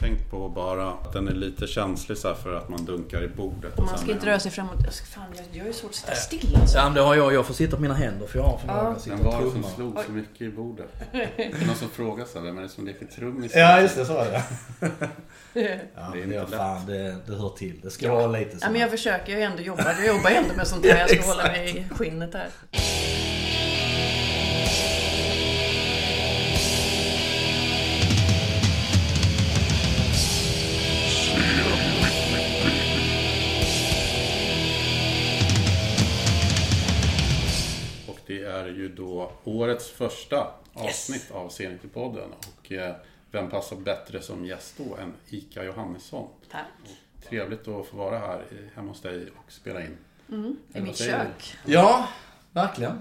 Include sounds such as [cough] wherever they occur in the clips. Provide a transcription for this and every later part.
tänkt på bara att den är lite känslig så här för att man dunkar i bordet. och Man ska inte röra sig framåt. Jag ska- Fan, jag, jag är ju svårt att sitta still alltså. Ja, men det har jag. Jag får sitta på mina händer för jag har förmåga Ja. att sitta Den och var det som trumma. slog så mycket i bordet. [laughs] Någon som frågade sig, vem är det som leker trummis? Ja, just det. Så var det. [laughs] Ja, Det är det, inte fan, det, det hör till. Det ska Ja. vara lite så. Ja, men jag försöker ju ändå jobba. Jag jobbar ändå med sånt här. Jag ska [laughs] hålla mig i skinnet här. Då årets första avsnitt av Sceniklypodden. Och eh, vem passar bättre som gäst då än Ika Johannesson? Tack. Trevligt att få vara här i- hemma hos dig och spela in. Mm, I mitt kök. Ja, verkligen.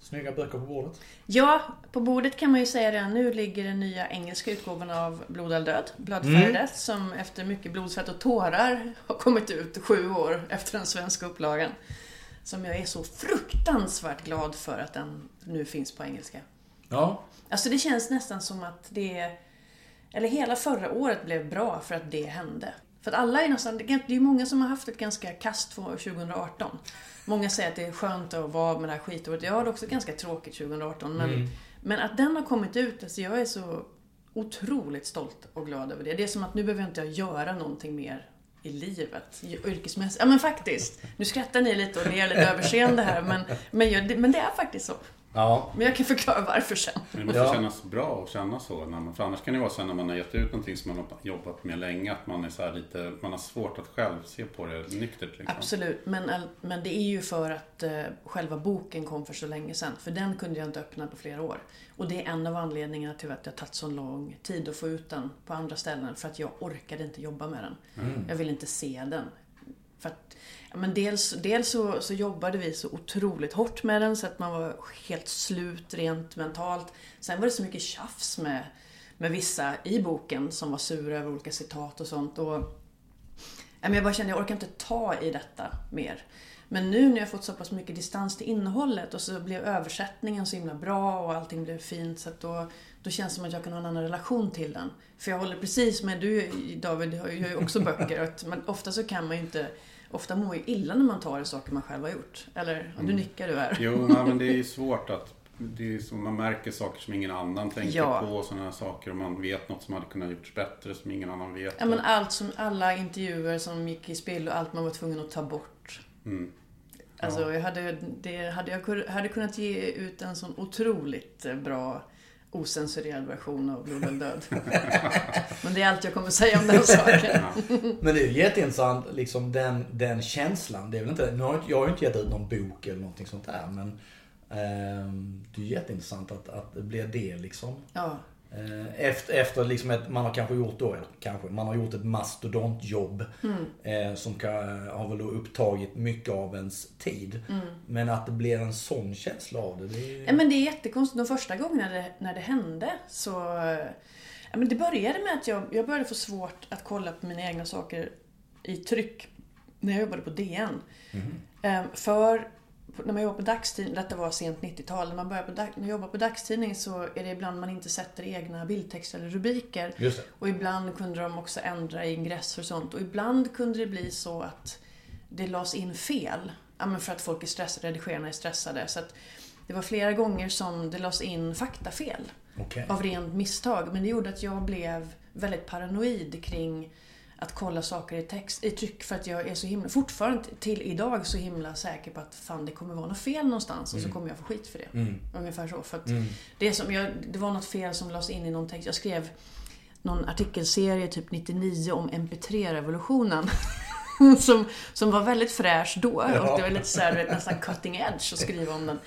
Snygga böcker på bordet. Ja, på bordet kan man ju säga redan nu ligger den nya engelska utgåvan av Blod eller död, Blood Fire Death, som efter mycket blod, svett och tårar har kommit ut sju år efter den svenska upplagan. Som jag är så fruktansvärt glad för att den nu finns på engelska. Ja. Alltså det känns nästan som att det... Eller hela förra året blev bra för att det hände. För att alla är nästan... Det är ju många som har haft ett ganska kast för 2018. Många säger att det är skönt att vara med det här skitåret. Jag har det också ganska tråkigt 2018. Men, men att den har kommit ut, alltså jag är så otroligt stolt och glad över det. Det är som att nu behöver jag inte göra någonting mer i livet, yrkesmässigt. Ja men faktiskt. Nu skrattar ni lite och ler lite [laughs] överseende här men, men, jag, men det är faktiskt så. Ja. Men jag kan förklara varför sen. Men det måste Ja. kännas bra att känna så. När man, för annars kan det vara så när man har gett ut någonting som man har jobbat med länge. Att man är så här lite, man har svårt att själv se på det nyktert. Liksom. Absolut, men, men det är ju för att eh, själva boken kom för så länge sedan. För den kunde jag inte öppna på flera år. Och det är en av anledningarna till att det har tagit så lång tid att få ut den på andra ställen. För att jag orkade inte jobba med den. Jag ville inte se den. För att, men dels dels så, så jobbade vi så otroligt hårt med den så att man var helt slut rent mentalt. Sen var det så mycket tjafs med, med vissa i boken som var sura över olika citat och sånt. Och, men jag bara kände jag orkar inte ta i detta mer. Men nu när jag fått så pass mycket distans till innehållet och så blev översättningen så himla bra och allting blev fint så att då, då känns det som att jag kan ha en annan relation till den. För jag håller precis med, du David gör ju också böcker, att man, ofta så kan man ju inte Ofta mår ju illa när man tar i saker man själv har gjort. Eller? Du nickar du här. Jo, nej, men det är ju svårt att det är så, man märker saker som ingen annan tänker Ja. på. Sådana här saker. Och man vet något som hade kunnat gjorts bättre som ingen annan vet. Ja, men allt som, alla intervjuer som gick i spill och allt man var tvungen att ta bort. Mm. Alltså, jag hade, det, hade jag hade kunnat ge ut en sån otroligt eh, bra osensurerad version av Blod eller död. [laughs] Men det är allt jag kommer säga om den saken. Men det är ju jätteintressant, liksom den, den känslan. Det är väl inte, nu har jag, jag har ju inte gett ut någon bok eller någonting sånt där. Men ehm, det är ju jätteintressant att, att det blir det liksom. Ja, Eh, Efter, efter liksom ett, man har kanske gjort då, kanske, man har gjort ett mastodontjobb. Eh, som kan, har väl då upptagit mycket av ens tid. Men att det blir en sån känsla av det. det är, Ja, men det är jättekonstigt. De första gångerna det, när det hände så... Ja, men det började med att jag, jag började få svårt att kolla på mina egna saker i tryck när jag jobbade på DN. Ehm, För när man jobbar på dagstidning, detta var sent 90-tal, när man börjar på dag, när jag jobbar på dagstidning så är det ibland man inte sätter egna bildtexter eller rubriker. Och ibland kunde de också ändra ingresser och sånt. Och ibland kunde det bli så att det lades in fel. Ja, men för att folk är stressade, redigerarna är stressade. Så att det var flera gånger som det lades in faktafel. Okej. Av rent misstag. Men det gjorde att jag blev väldigt paranoid kring att kolla saker i text, i tryck för att jag är så himla, fortfarande till idag så himla säker på att fan det kommer vara något fel någonstans och så kommer jag få skit för det. Ungefär så. För att det, är som jag, det var något fel som lades in i någon text. Jag skrev någon artikelserie typ 99 om MP3-revolutionen. [laughs] som, som var väldigt fräsch då. Och det var lite så här, nästan cutting edge att skriva om den.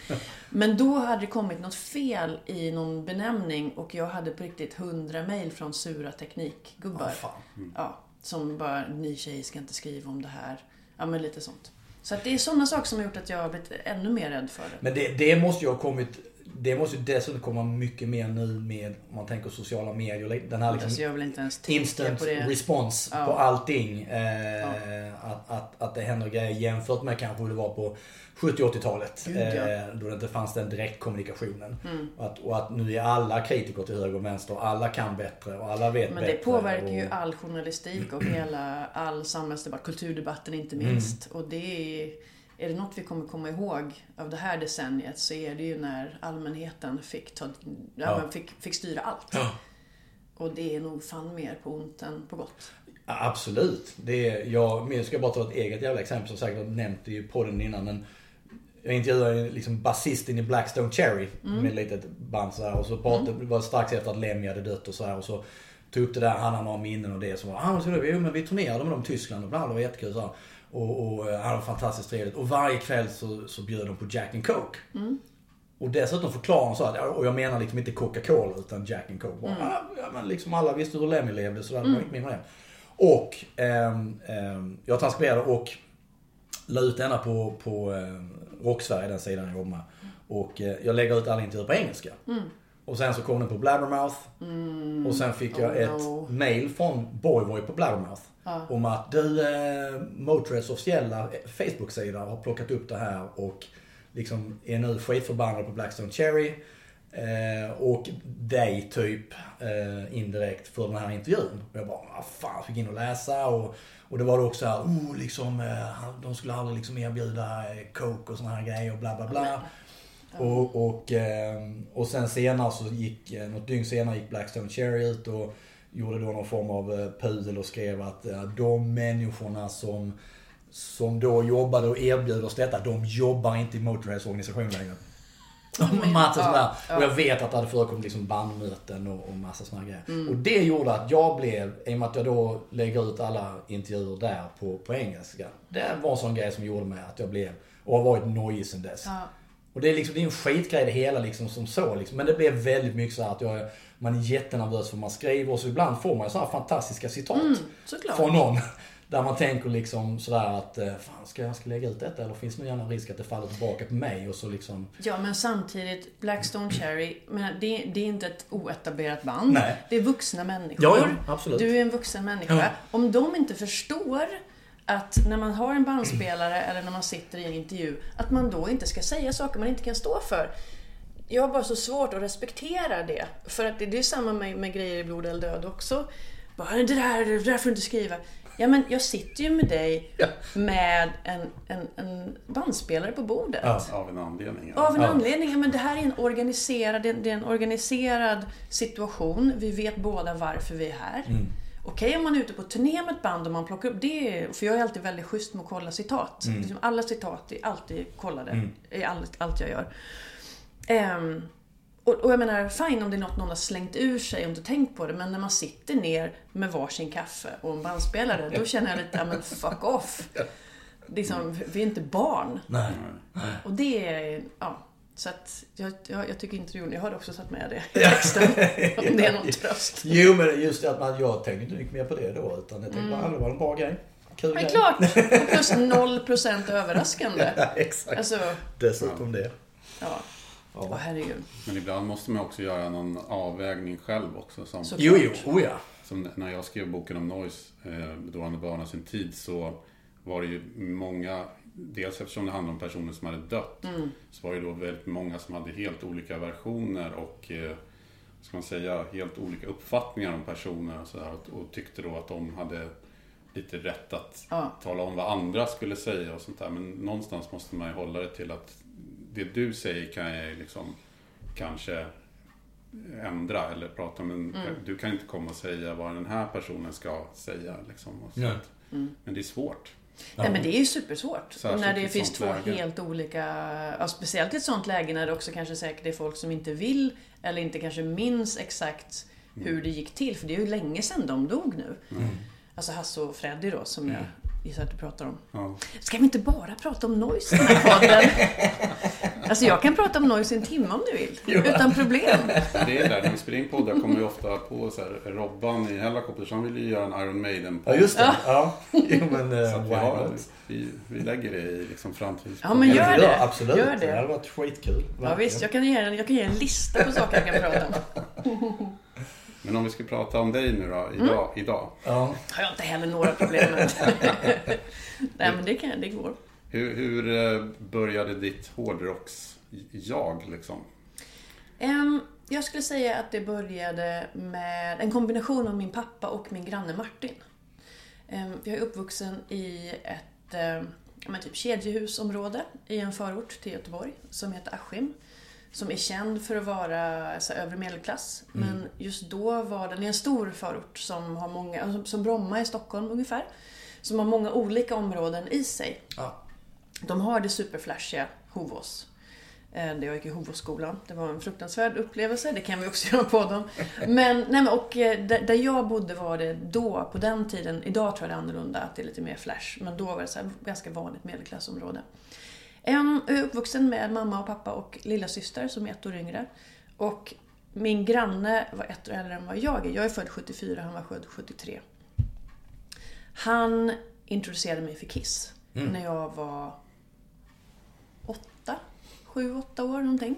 Men då hade det kommit något fel i någon benämning och jag hade på riktigt 100 mejl från sura teknikgubbar. Ja, fan. Ja, som bara, ny tjej ska inte skriva om det här. Ja, men lite sånt. Så att det är sådana saker som har gjort att jag har blivit ännu mer rädd för det. Men det, det måste ju ha kommit det måste ju dessutom komma mycket mer nu med, om man tänker sociala medier, den här liksom Alltså ens instant på det. response Ja. på allting. Eh, att, att, att det händer grejer jämfört med kanske hur det var på 70-80-talet. Gud, ja. eh, då det inte fanns den direktkommunikationen. Mm. Och, att, och att nu är alla kritiker till höger och vänster. Alla kan bättre och alla vet Men bättre. det påverkar ju och, all journalistik och hela, all samhällsdebatt, kulturdebatten inte Mm. minst. Och det är, är det något vi kommer komma ihåg av det här decenniet så är det ju när allmänheten fick, ta, ja. Fick, fick styra allt. Ja. Och det är nog fan mer på ont än på gott. Ja, absolut. Det är, jag, men jag ska bara ta ett eget jävla exempel som säkert har nämnt det i podden innan. Men jag intervjuade liksom basisten i Blackstone Cherry med ett litet band så här, Och så pratade, det var strax efter att Lemmy hade dött och så här, Och så tog upp det där, han hade några minnen och det. Så var ah, så det, jo men vi turnerade med dem i Tyskland och bla, det var jättekul. Så här. Och, och eh, han var fantastiskt trevligt. Och varje kväll så, så bjöd de på Jack and Coke. Och dessutom förklarar han så att, och jag menar liksom inte Coca-Cola utan Jack and Coke. Bara, ah, ja, men liksom alla visste hur Lemmy levde så det var inget mer med det. Och ehm, ehm, jag transkriberade och la ut denna på, på ehm, Rocksverige, den sidan jag jobbar med. Och eh, jag lägger ut alla intervjuer på engelska. Och sen så kom den på Blabbermouth. Och sen fick jag Oh, ett no. mail från Boyboy på Blabbermouth. Om att du, eh, Motörheads officiella Facebook-sida har plockat upp det här och liksom är nu skitförbannad på Blackstone Cherry. Eh, och dig typ eh, indirekt för den här intervjun. Och jag bara, vad fan, fick in och läsa och, och det var då också här, oh liksom, eh, de skulle aldrig liksom erbjuda eh, coke och såna här grejer och bla bla bla. Och, och, ehm, och sen senare så gick, eh, något dygn senare gick Blackstone Cherry ut och gjorde då någon form av eh, pudel och skrev att eh, de människorna som, som då jobbade och erbjöd oss detta, de jobbar inte i Motörheads organisation längre. [laughs] Massa sådär. ja, ja. Och jag vet att det hade förekommit liksom bandmöten och, och massa sådana grejer. Mm. Och det gjorde att jag blev, i och med att jag då lägger ut alla intervjuer där på, på engelska. Det var en sån grej som gjorde mig att jag blev, och har varit nojig sen dess. Ja. Och det är liksom, det är en skitgrej det hela liksom som så liksom. Men det blev väldigt mycket så att jag, man är jättenervös för man skriver och så ibland får man ju så här fantastiska citat. Mm. Från någon. [laughs] Där man tänker liksom sådär att, eh, fan ska jag ska lägga ut detta eller finns det någon risk att det faller tillbaka på mig och så liksom. Ja, men samtidigt, Blackstone Cherry, men det, det är inte ett oetablerat band. Nej. Det är vuxna människor. Ja, ja, absolut. Du är en vuxen människa. Ja. Om de inte förstår att när man har en bandspelare [clears throat] eller när man sitter i en intervju, att man då inte ska säga saker man inte kan stå för. Jag har bara så svårt att respektera det. För att det, det är samma med, med grejer i Blod eller död också. Bara, det där, det där får du inte skriva. Ja men jag sitter ju med dig [laughs] Ja. med en, en, en bandspelare på bordet. Ja. Av en anledning. Av en Ja. anledning. Ja, Men det här är en organiserad, det är en organiserad situation. Vi vet båda varför vi är här. Mm. Okej om man är ute på turné med ett band och man plockar upp det. För jag är alltid väldigt schysst med att kolla citat. Mm. Liksom alla citat är alltid kollade i allt, allt jag gör. Ehm, och, och jag menar, fine om det är något någon har slängt ur sig och inte tänkt på det. Men när man sitter ner med varsin kaffe och en bandspelare. Då känner jag lite, ja men fuck off. [laughs] Liksom, vi är inte barn. Nej. Och det är, ja. Så att jag, jag, jag tycker intervjun, jag har också satt med det i texten. [laughs] om det är någon tröst. Jo men just det att man, jag tänkte inte mycket mer på det då utan jag tänkte bara, det var en bra grej. Kul Men grej. klart! Och [laughs] plus 0% överraskande. Ja, exakt. Alltså, Dessutom det. ja. Åh herregud. Men ibland måste man också göra någon avvägning själv också. Som, Jo, jo, oh ja. som när jag skrev boken om Noise, eh, då han sin tid, så var det ju många, dels eftersom det handlade om personer som hade dött, så var det då väldigt många som hade helt olika versioner och eh, ska man säga, helt olika uppfattningar om personer och, så där, och, och tyckte då att de hade lite rätt att Ja. tala om vad andra skulle säga och sånt där. Men någonstans måste man ju hålla det till att det du säger kan jag liksom kanske ändra eller prata om. En, Du kan inte komma och säga vad den här personen ska säga. Liksom, och sånt. Men det är svårt. Nej men det är ju supersvårt. Särskilt när det finns två läge. helt olika, ja, speciellt i ett sånt läge när det också kanske säkert är folk som inte vill eller inte kanske minns exakt hur det gick till. För det är ju länge sedan de dog nu. Alltså Hasse och Freddy då som jag gissar att du pratar om. Ja. Ska vi inte bara prata om noise i den här podden? [laughs] alltså jag kan prata om noise i en timme om du vill. Utan problem. Det är där, när vi spelar in poddar kommer vi ofta på så här, Robban i Hellacopters, han vill ju göra en Iron Maiden-podd. Ja, just det. Ja. Jo, men Så att why vi, har, vi, vi lägger det i liksom framtids... Ja, men gör det. Absolut. Gör det. det hade varit skitkul. Ja visst, jag kan, ge en, jag kan ge en lista på saker jag kan prata om. [laughs] Men om vi ska prata om dig nu då, idag. idag. Ja. har jag inte heller några problem med. [laughs] Nej men det, kan, det går. Hur, hur eh, började ditt hårdrocks-jag liksom? Em, jag skulle säga att det började med en kombination av min pappa och min granne Martin. Um, jag är uppvuxen i ett um, typ kedjehusområde i en förort till Göteborg som heter Askim. Som är känd för att vara så här, övre medelklass. Men just då var den, det är en stor förort som har många, som, som Bromma i Stockholm ungefär. Som har många olika områden i sig. Ja. De har det superflashiga Hovås. Där jag gick i Hovåsskolan. Det var en fruktansvärd upplevelse, det kan vi också [laughs] göra på dem. Men, nej men och eh, där, där jag bodde var det då, på den tiden, idag tror jag det är annorlunda, att det är lite mer flash. Men då var det så här, ganska vanligt medelklassområde. Jag är uppvuxen med mamma och pappa och lilla syster som är ett år yngre. Och min granne var ett år äldre än vad jag är. Jag är född 74, han var född 73. Han introducerade mig för Kiss när jag var åtta, sju, åtta år någonting.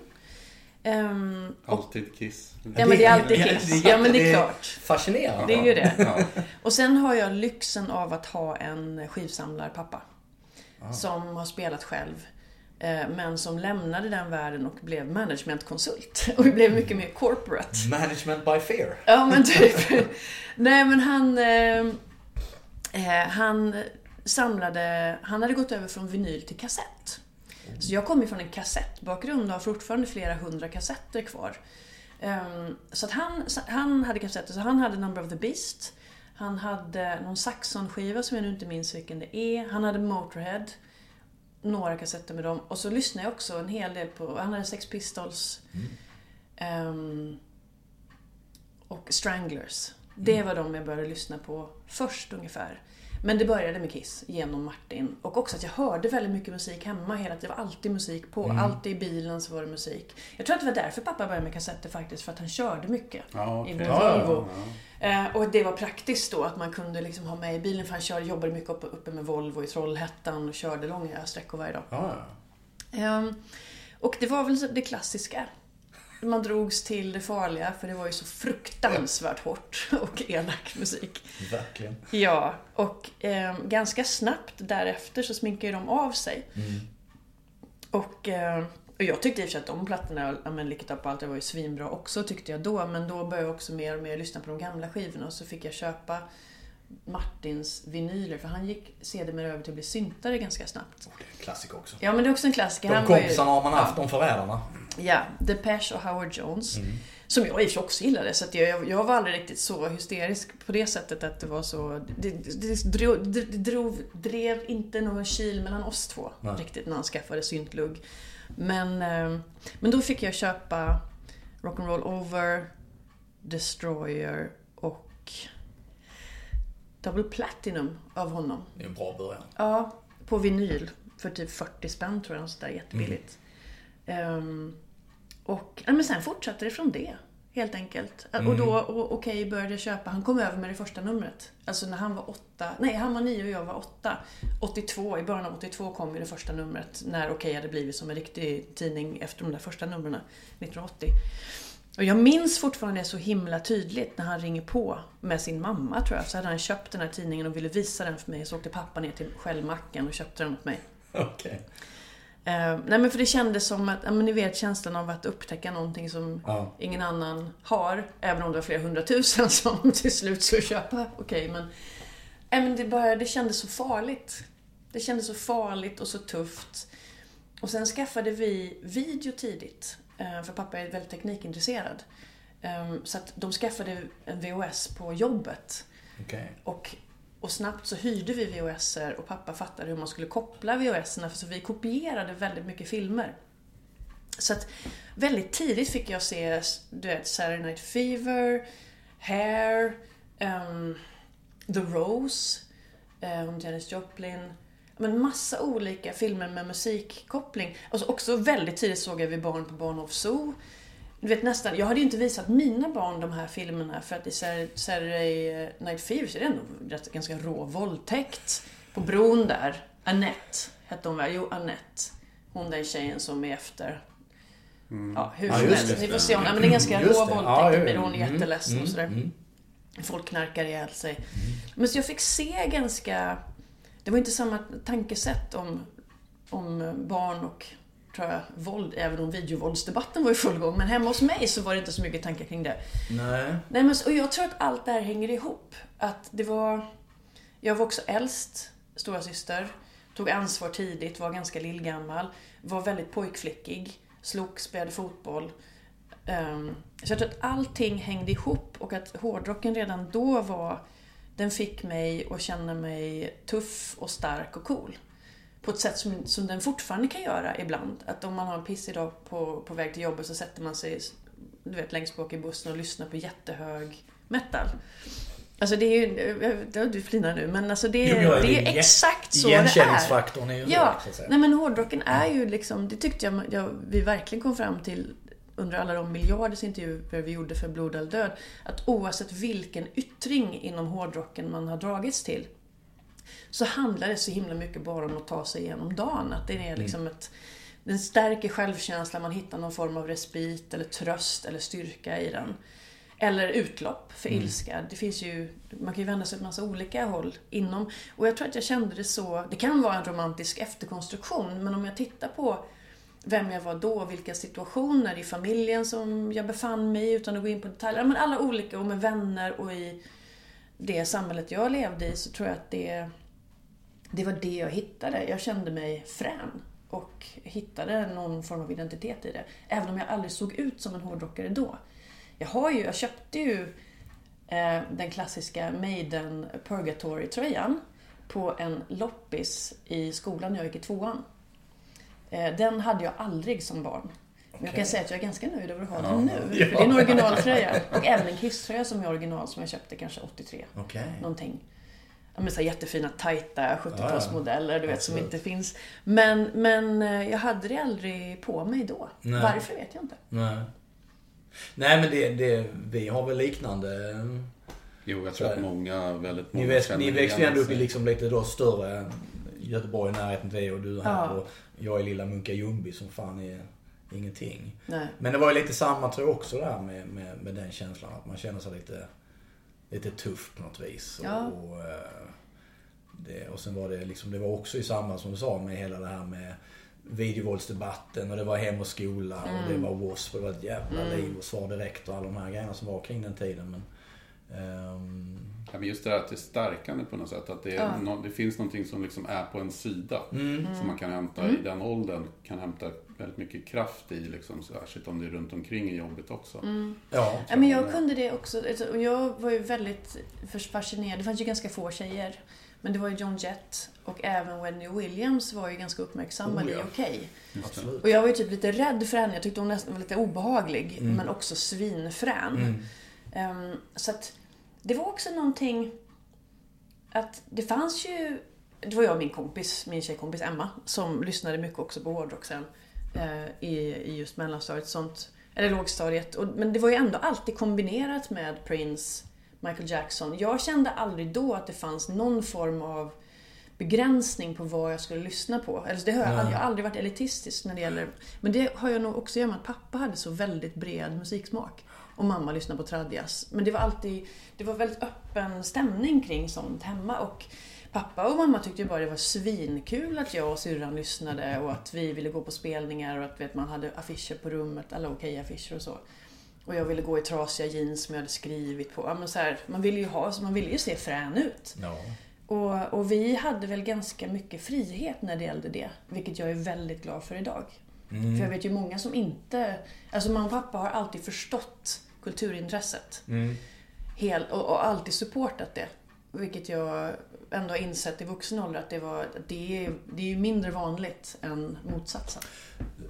Ehm, Alltid Kiss. Ja, men det är alltid Kiss. Ja, men det är klart. Fascinerande. det är ju det. Ja. Och sen har jag lyxen av att ha en skivsamlarpappa. Som har spelat själv. Eh, Men som lämnade den världen och blev managementkonsult. [laughs] Och blev mycket mer corporate. Management by fear. Ja men typ. Nej men han... Eh, eh, han samlade... Han hade gått över från vinyl till kassett. Så jag kommer från en kassettbakgrund och har fortfarande flera hundra kassetter kvar. Ehm, så att han, han hade kassetter, så han hade Number of the Beast. Han hade någon Saxon-skiva som jag nu inte minns vilken det är. Han hade Motorhead. Några kassetter med dem. Och så lyssnade jag också en hel del på... Han hade Sex Pistols. Ehm, och Stranglers. Det var de jag började lyssna på först ungefär. Men det började med Kiss genom Martin. Och också att jag hörde väldigt mycket musik hemma hela tiden. Det var alltid musik på. Alltid i bilen så var det musik. Jag tror att det var därför pappa började med kassetter faktiskt. För att han körde mycket. Ja, I Ja, ja, Volvo. ja. Eh, och det var praktiskt då att man kunde liksom ha med i bilen. För han körde, jobbade mycket uppe, uppe med Volvo i Trollhättan och körde långa sträckor varje dag. Ehm, och det var väl det klassiska. Man drogs till det farliga för det var ju så fruktansvärt hårt och elak musik. Verkligen. Ja, och ehm, ganska snabbt därefter så sminkade de av sig. Och, ehm, och jag tyckte i och för sig att de plattorna, ja, men Lick Up och allt det var ju svinbra också tyckte jag då. Men då började jag också mer och mer lyssna på de gamla skivorna och så fick jag köpa Martins vinyler för han gick sedermera över till att bli syntare ganska snabbt. Det är en klassiker också. Ja men det är också en klassiker. De Han var ju- kompisarna har man haft, de förrädarna. Ja, Depeche och Howard Jones. Mm. Som jag i och för sig också gillade. Så jag, jag var aldrig riktigt så hysterisk på det sättet att det var så... Det, det, drog, det drog, drev inte någon kil mellan oss två Nej. riktigt när han skaffade syntlugg. Men, eh, men då fick jag köpa Rock'n'Roll Over, Destroyer och Double Platinum av honom. Det är en bra början. Ja, på vinyl. För typ 40 spänn tror jag, sådär jättebilligt. Ehm, och ja, men sen fortsatte det från det. Helt enkelt. Och då, och, okej, började jag köpa. Han kom över med det första numret. Alltså när han var åtta. Nej, han var nio och jag var åtta. 82, i början av 82 kom ju det första numret. När Okej hade blivit som en riktig tidning efter de där första numren. 1980. Och jag minns fortfarande det så himla tydligt när han ringer på med sin mamma tror jag. Så hade han köpt den här tidningen och ville visa den för mig. Så åkte pappa ner till Shellmacken och köpte den åt mig. [laughs] Okej. Eh, nej men för det kändes som att, ja men ni vet känslan av att upptäcka någonting som Ja. ingen annan har. Även om det var flera hundratusen [laughs] som till slut skulle köpa. Okej men. Nej men det bara, det kändes så farligt. Det kändes så farligt och så tufft. Och sen skaffade vi video tidigt. eh, För pappa är väldigt teknikintresserad. Eh, Så att de skaffade en VHS på jobbet. Okej. Och, och snabbt så hyrde vi VHSer och pappa fattade hur man skulle koppla VHSerna så vi kopierade väldigt mycket filmer. Så att väldigt tidigt fick jag se du vet, Saturday Night Fever, Hair, um, The Rose, um, Janis Joplin. Men massa olika filmer med musikkoppling. Alltså också väldigt tidigt såg jag Vi barn på Barnhof Zoo. Du vet nästan, jag hade ju inte visat mina barn de här filmerna för att i Saturday Night Fever så är det ändå ganska rå våldtäkt. På bron där, Annette hette hon väl? Jo, Annette. Hon där tjejen som är efter. Mm. Ja, hur som helst. Ni får se hon. Ja, men det är ganska rå våldtäkt. Ja, ja, ja. Hon är mm. jätteledsen mm. och sådär. Mm. Folk knarkar ihjäl sig. Mm. Men så jag fick se ganska... Det var inte samma tankesätt om, om barn och tror jag, våld, även om videovåldsdebatten var i full gång. Men hemma hos mig så var det inte så mycket tankar kring det. Nej. Nej men, och jag tror att allt det här hänger ihop. Att det var... Jag var också äldst, stora syster Tog ansvar tidigt, var ganska lillgammal. Var väldigt pojkflickig. Slog, spelade fotboll. Um, så jag tror att allting hängde ihop och att hårdrocken redan då var... Den fick mig att känna mig tuff och stark och cool. På ett sätt som, som den fortfarande kan göra ibland. Att om man har en pissig dag på, på väg till jobbet så sätter man sig du vet, längst bak i bussen och lyssnar på jättehög metal. Alltså det är ju, du flinar nu, men alltså det, jo, det är exakt så det är. Igenkänningsfaktorn är ju Ja, så nej men hårdrocken är ju liksom, det tyckte jag, jag vi verkligen kom fram till under alla de miljarders intervjuer vi gjorde för Blod eller död, att oavsett vilken yttring inom hårdrocken man har dragits till, så handlar det så himla mycket bara om att ta sig igenom dagen. Att det är liksom mm. ett, den stärker självkänslan, man hittar någon form av respit eller tröst eller styrka i den. Eller utlopp för mm. ilska. Det finns ju, man kan ju vända sig åt massa olika håll inom. Och jag tror att jag kände det så, det kan vara en romantisk efterkonstruktion, men om jag tittar på vem jag var då, vilka situationer i familjen som jag befann mig i utan att gå in på detaljer. Men alla olika och med vänner och i det samhället jag levde i så tror jag att det, det var det jag hittade. Jag kände mig frän och hittade någon form av identitet i det. Även om jag aldrig såg ut som en hårdrockare då. Jag har ju, jag köpte ju eh, den klassiska Maiden Purgatory-tröjan på en loppis i skolan när jag gick i tvåan. Eh, den hade jag aldrig som barn. Men okay. jag kan säga att jag är ganska nöjd över att ha den nu. Ja. det är en originaltröja. Och även en Kiss-tröja som är original som jag köpte kanske 83. Okay. Någonting. Med så jättefina tajta 70-talsmodeller du vet som inte finns. Men, men eh, jag hade det aldrig på mig då. Nej. Varför vet jag inte. Nej. Nej men det, det, vi har väl liknande. Jo, jag tror att många, väldigt många Ni, växt, ni växte ju ändå upp i liksom lite då större Göteborg närheten till och du är här. Ja. Och jag är lilla Munka Ljungby som fan är ingenting. Nej. Men det var ju lite samma tror jag också där med, med, med den känslan. Att man känner sig lite, lite tuff på något vis. Ja. Och, och, eh, det, och sen var det liksom, det var också i samband som du sa med hela det här med videovåldsdebatten och det var Hem och skola och det mm. var W.A.S.P. och det var ett jävla mm. liv och Svar Direkt och alla de här grejerna som var kring den tiden. Men, um... ja, men just det här att det är stärkande på något sätt. Att det, ja. no, det finns någonting som liksom är på en sida. Mm. Som man kan hämta mm. i den åldern. Kan hämta väldigt mycket kraft i. Liksom, särskilt om det är runt omkring i jobbet också. Mm. Ja. ja, men jag kunde det också. Alltså, och jag var ju väldigt fascinerad. Det fanns ju ganska få tjejer men det var ju John Jett och även Wendy Williams var ju ganska uppmärksammade oh, ja. i Okej. Okay. Och jag var ju typ lite rädd för henne. Jag tyckte hon nästan var lite obehaglig. Mm. Men också svinfrän. Mm. Um, så att det var också någonting att det fanns ju... Det var jag och min kompis, min tjejkompis Emma, som lyssnade mycket också på hårdrock sen. Uh, i, I just mellanstadiet sånt. Eller lågstadiet. Och, men det var ju ändå alltid kombinerat med Prince, Michael Jackson. Jag kände aldrig då att det fanns någon form av begränsning på vad jag skulle lyssna på. Alltså det har jag, jag har aldrig varit elitistisk när det gäller... Men det har jag nog också att göra med att pappa hade så väldigt bred musiksmak. Och mamma lyssnade på tradjazz. Men det var alltid... Det var väldigt öppen stämning kring sånt hemma. Och pappa och mamma tyckte ju bara det var svinkul att jag och syrran lyssnade och att vi ville gå på spelningar och att vet, man hade affischer på rummet, alla okej affischer och så. Och jag ville gå i trasiga jeans som jag hade skrivit på. Ja, men så här, man ville ju ha, man ville ju se frän ut. Ja. Och, och, vi hade väl ganska mycket frihet när det gällde det. Vilket jag är väldigt glad för idag. Mm. För jag vet ju många som inte... Alltså mamma och pappa har alltid förstått kulturintresset. Mm. Hel, och, och, alltid supportat det. Vilket jag ändå insett i vuxen ålder att det, var, det, är, det är mindre vanligt än motsatsen.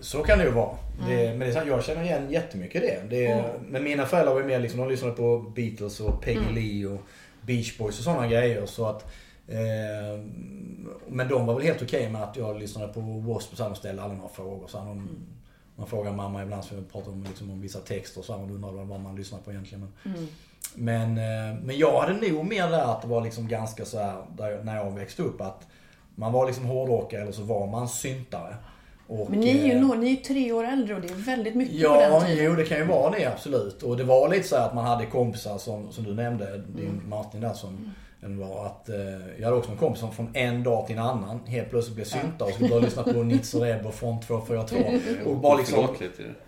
Så kan det ju vara. Mm. Det, men det är sant, jag känner igen jättemycket det. det mm. Men mina föräldrar var mer liksom, de lyssnade på Beatles och Peggy mm. Lee och Beach Boys och sådana grejer. Så att Eh, men de var väl helt okej med att jag lyssnade på W.A.S.P. och ställde aldrig några frågor. Så de, mm. Man frågar mamma ibland, så vi pratar om, liksom, om vissa texter och så hon undrade vad man lyssnar på egentligen. Men, mm. Men, eh, men jag hade nog mer där att det var liksom ganska så här, där, när jag växte upp att man var liksom hårdrockare eller så var man syntare. Och, men ni är ju eh, no, ni är tre år äldre och det är väldigt mycket ja, på den tiden. Ja, jo det kan ju vara det absolut. Och det var lite så att man hade kompisar som, som du nämnde, din. Martin där som mm än var att eh, jag hade också en kompis som från en dag till en annan helt plötsligt blev syntare och skulle börja lyssna på Nitz och Reb och Front 242. Och bara liksom,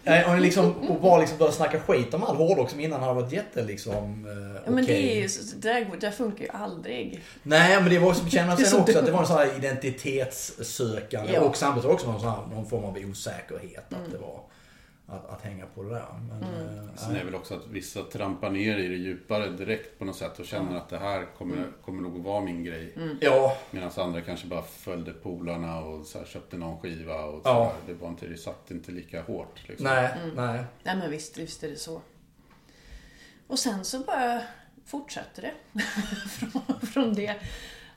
äh, och liksom, och bara liksom började snacka skit om all hårdrock som innan hade varit jätte liksom eh, ja, men det, är ju, det, där, det funkar ju aldrig. Nej men det var också, känner sen också att det var en sån här identitetssökande ja. och samtidigt också någon, sån här, någon form av osäkerhet. Mm. Att det var att, att hänga på det där. Men, mm. eh, Sen är det väl också att vissa trampar ner i det djupare direkt på något sätt och känner mm. att det här kommer, mm. kommer nog att vara min grej. Mm. Ja. Medan andra kanske bara följde polarna och så här, köpte någon skiva och så ja. det, var inte, det satt inte lika hårt. Liksom. Nej, mm. nej. Nej men visst, visst är det så. Och sen så bara fortsatte det [laughs] från, från det.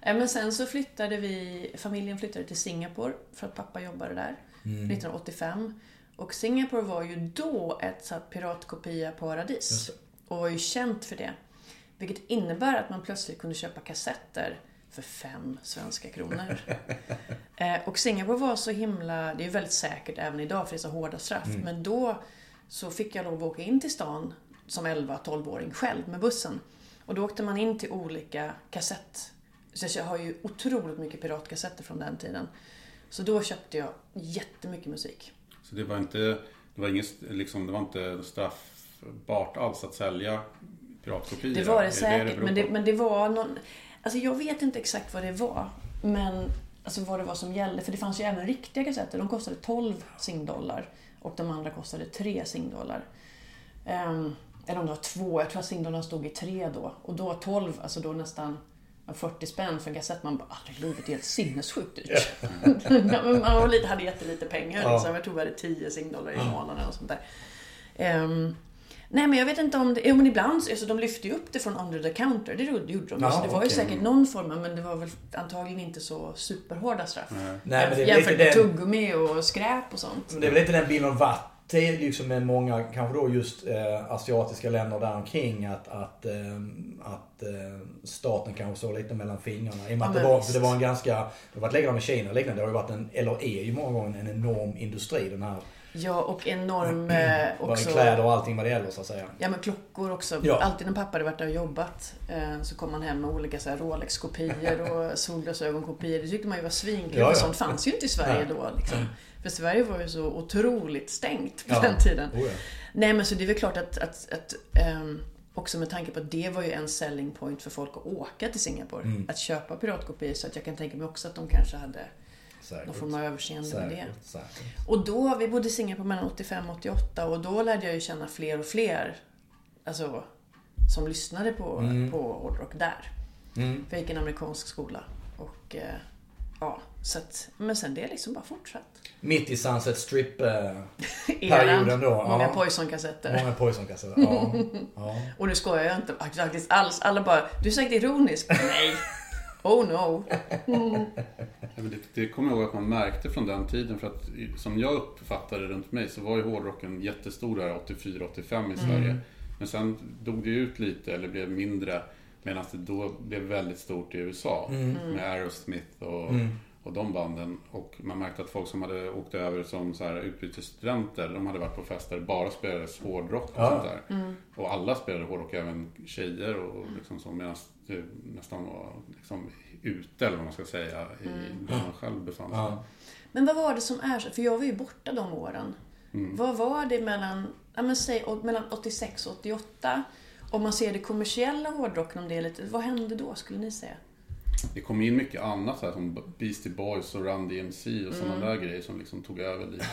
Men sen så flyttade vi, familjen flyttade till Singapore för att pappa jobbade där. 1985. Och Singapore var ju då ett så piratkopia-paradis. Och var ju känt för det. Vilket innebär att man plötsligt kunde köpa kassetter för fem svenska kronor. [laughs] eh, och Singapore var så himla, det är väldigt säkert även idag för det är så hårda straff. Mm. Men då så fick jag lov att åka in till stan som 11-12-åring själv med bussen. Och då åkte man in till olika kassett... Så jag har ju otroligt mycket piratkassetter från den tiden. Så då köpte jag jättemycket musik. Så det var inte, det var inget, liksom, det var inte straffbart alls att sälja piratkopior? Det var det säkert, det men, det, men det var någon... Alltså jag vet inte exakt vad det var. Men alltså vad det var som gällde. För det fanns ju även riktiga kassetter. De kostade 12 singdollar. Och de andra kostade 3 singdollar. Um, eller om det var två. Jag tror att singdollarna stod i tre då. Och då 12, alltså då nästan 40 spänn för en kassett. Man bara, aldrig livet är helt sinnessjukt dyrt. [laughs] man hade jättelite pengar. Ja. Liksom. Jag tror vi hade 10 singdollar i månaden och sånt där. Um, nej men jag vet inte om det, jo men ibland, alltså, de lyfte ju upp det från under the counter. Det gjorde de. Ja, det var okay. ju säkert någon form men det var väl antagligen inte så superhårda straff. Nej. Nej, men det Jämfört med den... tuggummi och skräp och sånt. Det är väl inte den bilden av vatt till liksom med många, kanske då just eh, asiatiska länder där omkring att, att, eh, att eh, staten kanske såg lite mellan fingrarna. I och med ja, att det var, det var en ganska, det har varit likadant med Kina liknande. Det har ju varit en, eller är ju många gånger en enorm industri den här Ja, och enorm [clears throat] eh, också... Kläder och allting vad det gäller så att säga. Ja, men klockor också. Ja. Alltid när pappa hade varit där och jobbat eh, så kom man hem med olika Rolex-kopior och [laughs] solglasögon-kopior. Det tyckte man ju var svinkul. Ja, ja. Sånt fanns ju inte i Sverige då. Liksom. För Sverige var ju så otroligt stängt på ja. den tiden. Oh ja. Nej men så det är väl klart att, att, att um, också med tanke på att det var ju en selling point för folk att åka till Singapore. Mm. Att köpa piratkopior. Så att jag kan tänka mig också att de kanske hade Säkert. någon form av överseende Säkert. med det. Säkert. Och då, vi bodde i Singapore mellan 85 och 88 och då lärde jag ju känna fler och fler alltså, som lyssnade på, mm. på hårdrock där. Mm. För jag gick i en amerikansk skola. Och eh, ja, så att, men sen det är liksom bara fortsatt. Mitt i Sunset Strip-perioden [laughs] då. Många ja. Poison-kassetter. Många Poison-kassetter, ja. [laughs] ja. Och nu skojar jag inte faktiskt alls. Alla bara, du är säkert ironisk. [laughs] Nej. Oh no. Mm. Ja, det, det kommer jag ihåg att man märkte från den tiden. För att som jag uppfattade runt mig så var ju hårdrocken jättestor där 84-85 i Sverige. Mm. Men sen dog det ut lite eller blev mindre. Medan det då blev väldigt stort i USA. Mm. Med Aerosmith och mm och de banden. Och man märkte att folk som hade åkt över som så här utbytesstudenter, de hade varit på fester där bara spelades hårdrock och ja. sånt där. Mm. Och alla spelade hårdrock, även tjejer och liksom så, medan det nästan var liksom ute, eller vad man ska säga, i mm. där man själv befann sig. Ja. Men vad var det som är så? För jag var ju borta de åren. Mm. Vad var det mellan, ja men säg mellan 86 och 88? Om man ser det kommersiella hårdrocken om det är lite, vad hände då skulle ni säga? Det kom in mycket annat så här, som Beastie Boys och Run DMC och sådana mm. där grejer som liksom tog över lite.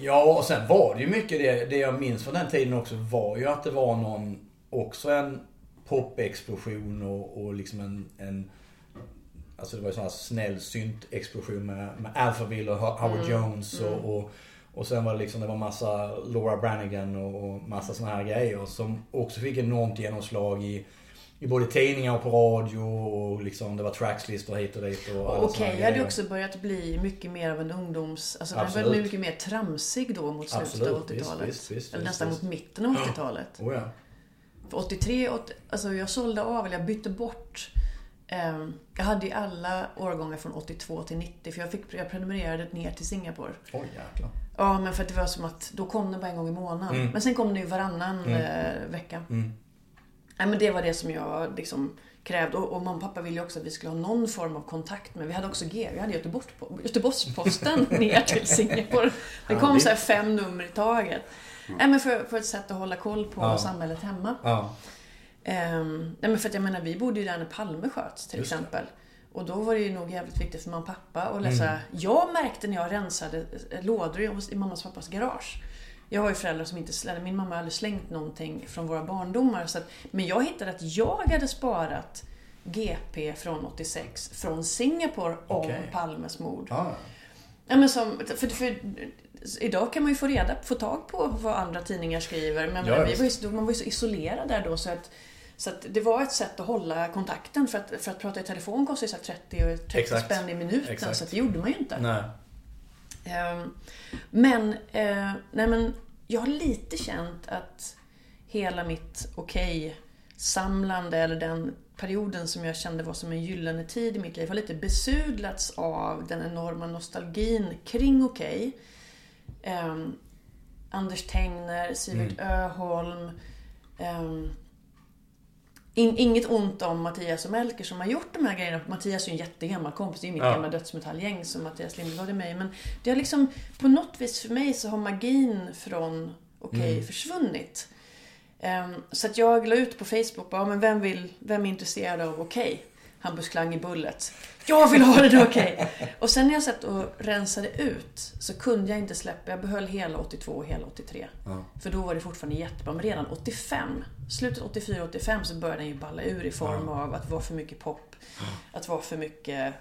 Ja, och sen var det ju mycket det, det jag minns från den tiden också var ju att det var någon, också en popexplosion och, och liksom en, en Alltså det var ju sån här snäll syntexplosion med, med Alphaville och Howard mm. Jones och, mm. och, och sen var det liksom, det var massa Laura Branigan och, och massa såna här grejer som också fick enormt genomslag i i både tidningar och på radio och liksom det var trackslistor hit och dit. Och Okej, jag hade också börjat bli mycket mer av en ungdoms... Alltså den Absolut. började bli mycket mer tramsig då mot slutet av visst, 80-talet. visst, visst, Eller nästan mot mitten av 80-talet. Oh, ja. För 83, 80, alltså jag sålde av, eller jag bytte bort. ehm, jag hade ju alla årgångar från 82 till 90 för jag, fick, jag prenumererade ner till Singapore. Oj jäklar. Ja, men för att det var som att då kom den bara en gång i månaden. Mm. Men sen kom den ju varannan eh, vecka. Mm. Nej, men det var det som jag liksom krävde. Och, och mamma och pappa ville också att vi skulle ha någon form av kontakt med. Vi hade också G. Vi hade Göteborgs, Göteborgs-Posten [laughs] ner till Singapore. Det kom så här fem nummer i taget. Nej, men för, för ett sätt att hålla koll på Ja. samhället hemma. Ja. Ehm, nej men för att jag menar, vi bodde ju där när Palme sköts till Just det. exempel. Och då var det ju nog jävligt viktigt för mamma och pappa att läsa. Mm. Jag märkte när jag rensade lådor i- i mammas och pappas garage. Jag har ju föräldrar som inte slänger, min mamma har aldrig slängt någonting från våra barndomar. Så att, men jag hittade att jag hade sparat GP från 86 från Singapore om Okej. Palmes mord. Ja. Ja, men som, för, för, idag kan man ju få reda få tag på vad andra tidningar skriver. Men Ja, vi var ju, man var ju så isolerad där då så att, så att det var ett sätt att hålla kontakten. För att, för att prata i telefon kostar ju så här 30, och 30 Exakt. spänn i minuten. Exakt. Så det gjorde man ju inte. Nej. Ehm, Men, eh, nej men jag har lite känt att hela mitt okej-samlande eller den perioden som jag kände var som en gyllene tid i mitt liv har lite besudlats av den enorma nostalgin kring okej. Ehm, Anders Tengner, Sivert Öholm. ehm, in, inget ont om Mattias och Melker som har gjort de här grejerna. Mattias är ju en jättegammal kompis. Det är ju mitt Ja. gamla dödsmetallgäng som Mattias Lindblad är med i. Men det har liksom, på något vis för mig så har magin från Okej Mm. försvunnit. Ehm, så att jag la ut på Facebook, bara, men vem, vill, vem är intresserad av Okej? Hampus Klang i Bullet. Jag vill ha det Okej! Och sen när jag satt och rensade ut så kunde jag inte släppa, jag behöll hela 82 och hela 83. Ja. För då var det fortfarande jättebra. Men redan 85, slutet 84-85 så började den ju balla ur i form av att vara för mycket pop. Att vara för mycket,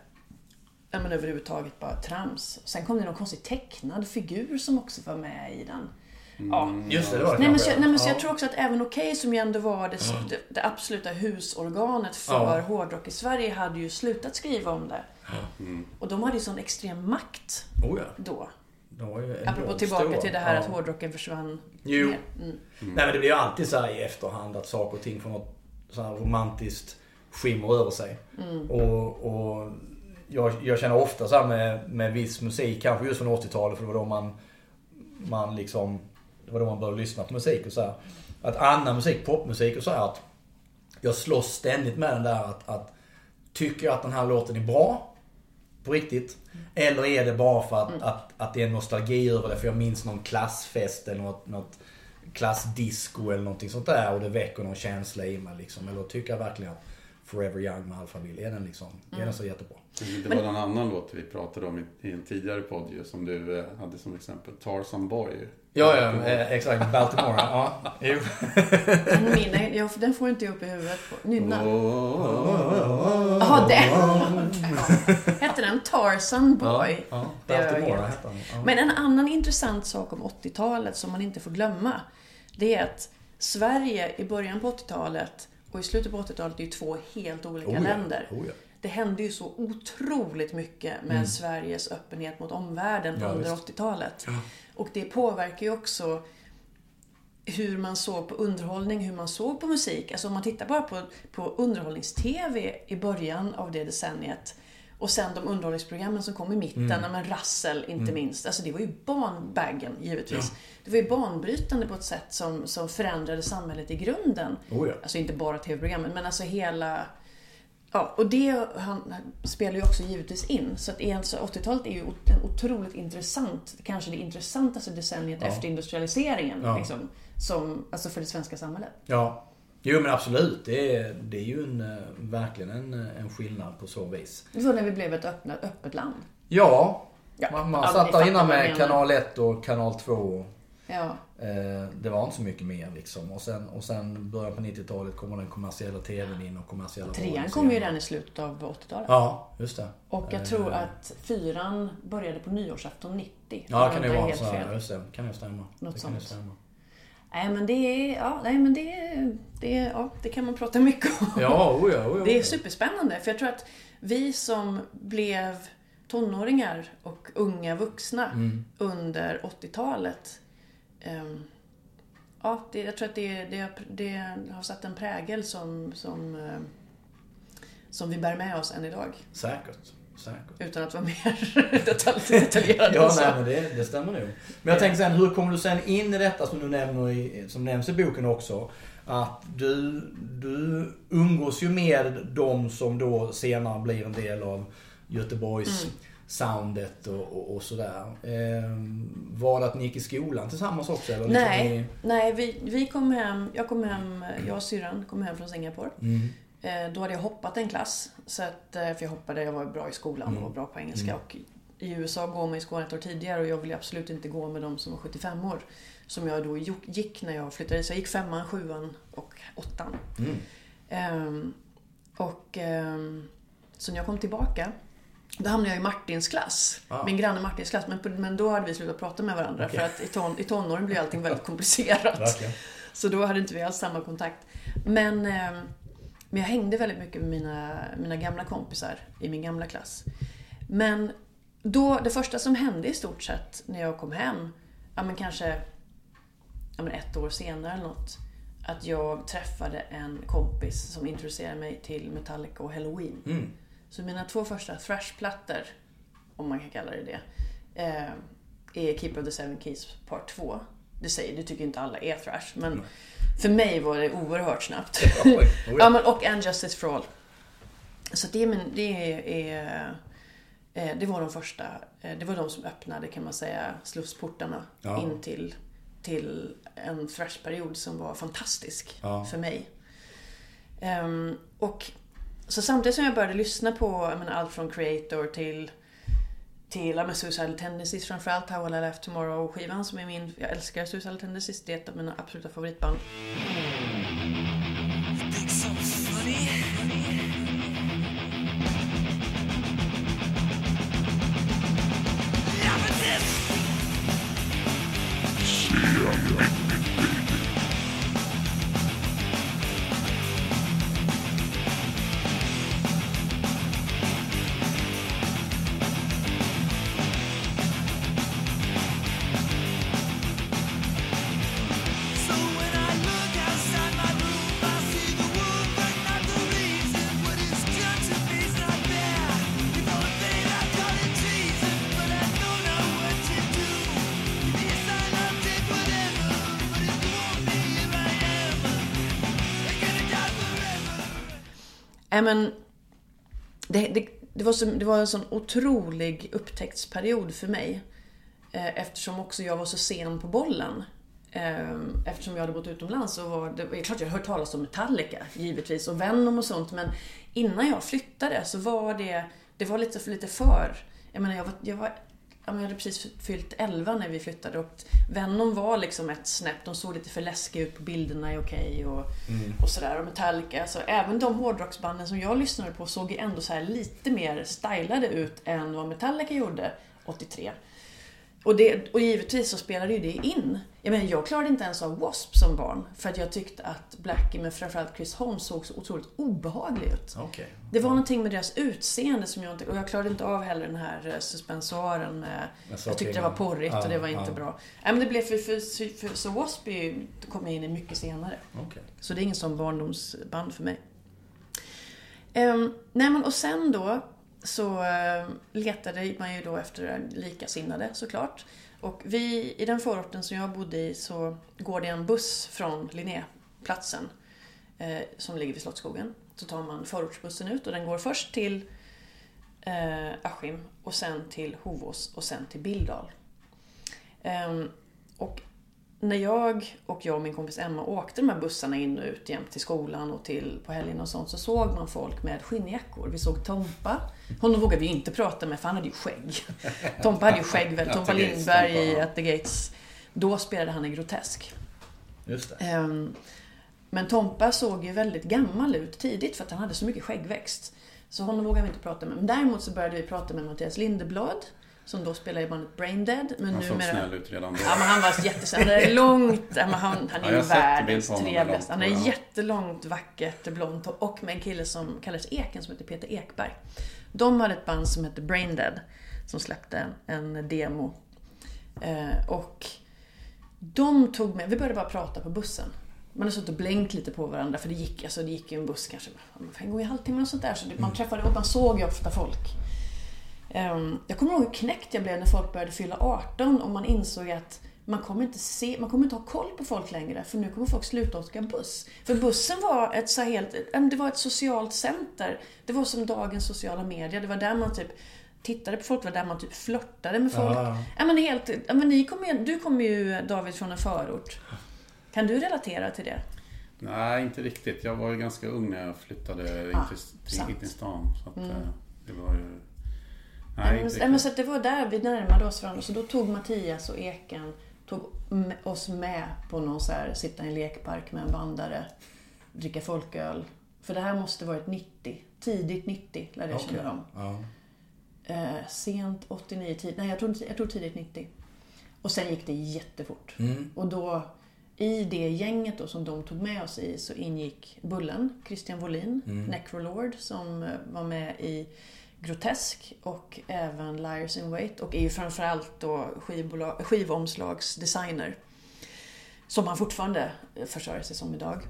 ja men överhuvudtaget bara trams. Sen kom det någon konstig tecknad figur som också var med i den. Ja. Just det, det var det Nej men, så, nej, men så Ja. jag tror också att även Okej som ju ändå var det, det, det absoluta husorganet för Ja. hårdrock i Sverige hade ju slutat skriva om det. Och de hade ju sån extrem makt Oh ja. då. Apropå tillbaka till det här ja. att hårdrocken försvann Jo. ner. Mm. Nej men det blir ju alltid så här i efterhand att saker och ting får något så här romantiskt skimmer över sig. Mm. Och, och jag, jag känner ofta så här med, med viss musik, kanske just från 80-talet för det var då man, man liksom, det var då man började lyssna på musik och så här. Att annan musik, popmusik och så här att jag slåss ständigt med den där att, att tycker jag att den här låten är bra på riktigt? Eller är det bara för att, att, att det är nostalgi över det? För jag minns någon klassfest eller något, något klassdisco eller någonting sånt där och det väcker någon känsla i mig liksom. Eller tycker jag verkligen att Forever Young med Alphaville, är den liksom, är den så jättebra? Det var en annan låt vi pratade om i, i en tidigare podd ju, som du eh, hade som exempel. Tarzan Boy. Ja, ja, eh, exakt. Baltimore. ja, [laughs] jo. Ja, för den får inte upp i huvudet. På. Nynna. Oh, Jaha, den! [laughs] Hette den Tarzan Boy? Ja, Det är Baltimore hette den. Ja. Men en annan intressant sak om 80-talet som man inte får glömma. Det är att Sverige i början på 80-talet och i slutet på 80-talet är ju två helt olika Oh ja, länder. oh ja. Det hände ju så otroligt mycket med Sveriges öppenhet mot omvärlden Mm. Ja, under visst. 80-talet. Och det påverkar ju också hur man såg på underhållning, hur man såg på musik. Alltså om man tittar bara på, på underhållnings-TV i början av det decenniet och sen de underhållningsprogrammen som kom i mitten, Mm. men Rassel inte minst. Alltså det var ju banbaggen givetvis. Det var ju banbrytande på ett sätt som, som förändrade samhället i grunden. Oh ja. Alltså inte bara TV-programmen, men alltså hela... Ja, och det han, spelar ju också givetvis in. Så att alltså 80-talet är ju en otroligt intressant, kanske det intressantaste decenniet Ja. efter industrialiseringen. Ja. Liksom, som, alltså för det svenska samhället. Ja. Jo men absolut. Det är, det är ju en, eh, verkligen en, eh, en skillnad på så vis. Det var när vi blev ett öppet, öppet land. Ja. Ja, Man, man satt där innan med kanal 1 och kanal 2. Ja. Eh, det var inte så mycket mer liksom. Och sen, och sen början på 90-talet kommer den kommersiella TVn in och kommersiella Trean kom ju redan i slutet av 80-talet. Ja, just det. Och jag Eh, tror att fyran började på nyårsafton 90. Ja, Om kan det vara så. Just det. Kan ju stämma. Något det kan ju sånt. stämma. Nej men det är, ja, nej, men det, är- det, är- ja, det kan man prata mycket om. Ja, oh ja, oh ja. Det är superspännande för jag tror att vi som blev tonåringar och unga vuxna Mm. under 80-talet ehm, Ja, det, jag tror att det, det, det har satt en prägel som, som, eh, som vi bär med oss än idag. Säkert. Utan att vara mer [laughs] detalj, detaljerad Ja, nej, men det, det stämmer nog. Men jag tänker sen, hur kommer du sen in i detta som du nämner i, som nämns i boken också? Att du, du umgås ju med de som då senare blir en del av Göteborgs Mm. soundet och, och, och sådär. Ehm, var det att ni gick i skolan tillsammans också? Eller Nej, Ni, nej vi, vi kom hem, jag kom hem, jag och syrran kom hem från Singapore. mm, Då hade jag hoppat en klass. Så att, eh, för jag hoppade, jag var bra i skolan och Mm. var bra på engelska. Mm. Och I USA går man i skolan ett år tidigare och jag ville absolut inte gå med de som var 75 år. Som jag då gick när jag flyttade. Så jag gick femman, sjuan och åttan. mm. Ehm, och ehm, så när jag kom tillbaka då hamnade jag i Martins klass. Ah. Min granne Martins klass. Men, på- men då hade vi slutat prata med varandra. Okej. För att i, ton, i tonåren blir allting väldigt komplicerat. Verkligen. Så då hade inte vi alls samma kontakt. Men, eh, men jag hängde väldigt mycket med mina, mina gamla kompisar i min gamla klass. Men då, det första som hände i stort sett när jag kom hem, ja men kanske ja men ett år senare eller något, att jag träffade en kompis som introducerade mig till Metallica och Halloween. Mm. Så mina två första thrashplattor, om man kan kalla det det, eh, är Keeper of the Seven Keys Part 2. Det säger, det tycker inte alla är thrash, men Mm. För mig var det oerhört snabbt. Oj, oj, [laughs] ja, men, och And Justice for All. Så det, är min, det, är, eh, det var de första, eh, det var de som öppnade kan man säga slussportarna Ja. in till, till en thrashperiod som var fantastisk Ja. för mig. Ehm, och så samtidigt som jag började lyssna på menar, allt från Creator till till med Suicidal Tendencies framförallt, How Will I Left Tomorrow skivan som är min, jag älskar Suicidal Tendencies, det är ett av mina absoluta favoritband. Nej men, det, det, det, var så, det var en sån otrolig upptäcktsperiod för mig. Eh, Eftersom också jag var så sen på bollen. Eh, Eftersom jag hade bott utomlands så var det, det är klart jag hade hört talas om Metallica givetvis och Venom och sånt men innan jag flyttade så var det, det var lite för lite för. Jag menar jag var, jag var ja, men jag hade precis fyllt 11 när vi flyttade och Venom var liksom ett snäpp. De såg lite för läskiga ut på bilderna i Okej och, och sådär. Och Metallica. Så även de hårdrocksbanden som jag lyssnade på såg ju ändå så här lite mer stylade ut än vad Metallica gjorde 83. Och, det, och givetvis så spelade ju det in. Jag menar, jag klarade inte ens av W.A.S.P. som barn. För att jag tyckte att Blackie, men framförallt Chris Holmes, såg så otroligt obehaglig ut. Okej. Det var någonting med deras utseende som jag inte... Och jag klarade inte av heller den här eh, suspensoaren med... Med Jag tyckte det var porrigt och det var Ja, inte ja. bra. Nej men det blev för... för, för, för så W.A.S.P. kom jag in i mycket senare. Okej. Så det är ingen sån barndomsband för mig. Um, nej men och sen då så eh, letade man ju då efter likasinnade såklart. Och vi, i den förorten som jag bodde i så går det en buss från Linnéplatsen eh, som ligger vid Slottsskogen. Så tar man förortsbussen ut och den går först till eh, Askim och sen till Hovås och sen till Billdal. Eh, och när jag och jag och min kompis Emma åkte de här bussarna in och ut jämt till skolan och till på helgen och sånt så såg man folk med skinnjackor. Vi såg Tompa. Honom vågade vi inte prata med för han hade ju skägg. [laughs] Tompa hade ju skägg väl. Tompa Lindberg i. At the Gates. Då spelade han i Grotesk. Just det. Ehm, Men Tompa såg ju väldigt gammal ut tidigt för att han hade så mycket skäggväxt. Så honom vågade vi inte prata med. Men däremot så började vi prata med Mattias Lindeblad som då spelade i bandet Brain Dead. Men Han såg numera... snäll ut redan då. Ja, men han var jättesnäll. Han är långt... Ja, han, han Ja, är sett världens trevligaste. Han är ja. jättelångt, vackert, blont. Och med en kille som kallades Eken, som heter Peter Ekberg. De hade ett band som hette Brain Dead. Som släppte en, demo. Eh, och de tog med... Vi började bara prata på bussen. Man har suttit och blänkt lite på varandra för det gick, alltså, det gick ju en buss kanske en gång i halvtimmen och sånt där. Så man träffade och man såg ju ofta folk. Ehm, jag kommer ihåg hur knäckt jag blev när folk började fylla 18 och man insåg att man kommer inte, se, man kommer inte ha koll på folk längre för nu kommer folk sluta åka buss. För bussen var ett så helt, men det var ett socialt center. Det var som dagens sociala medier. Det var där man typ tittade på folk, det var där man typ flörtade med folk. Ja. Ja, men helt, ja, men ni kom ju, du kommer ju David från en förort. Kan du relatera till det? Nej, inte riktigt. Jag var ju ganska ung när jag flyttade Ah, in till stan. Så att, eh, det var ju... Nej, men, men så det var där vi närmade oss varandra. Så då tog Mattias och Eken tog oss med på någon så här, sitta i en lekpark med en bandare, dricka folköl. För det här måste varit 90. Tidigt 90 lärde jag Okej. känna dem. Ja. Eh, sent 89, tid, nej jag tror, jag tror tidigt 90. Och sen gick det jättefort. Mm. Och då, i det gänget då som de tog med oss i så ingick Bullen, Christian Wåhlin, Necrolord som eh, var med i Grotesk och även Liars in Wait och är ju framförallt då skivbolag, skivomslagsdesigner. Som han fortfarande försörjer sig som idag.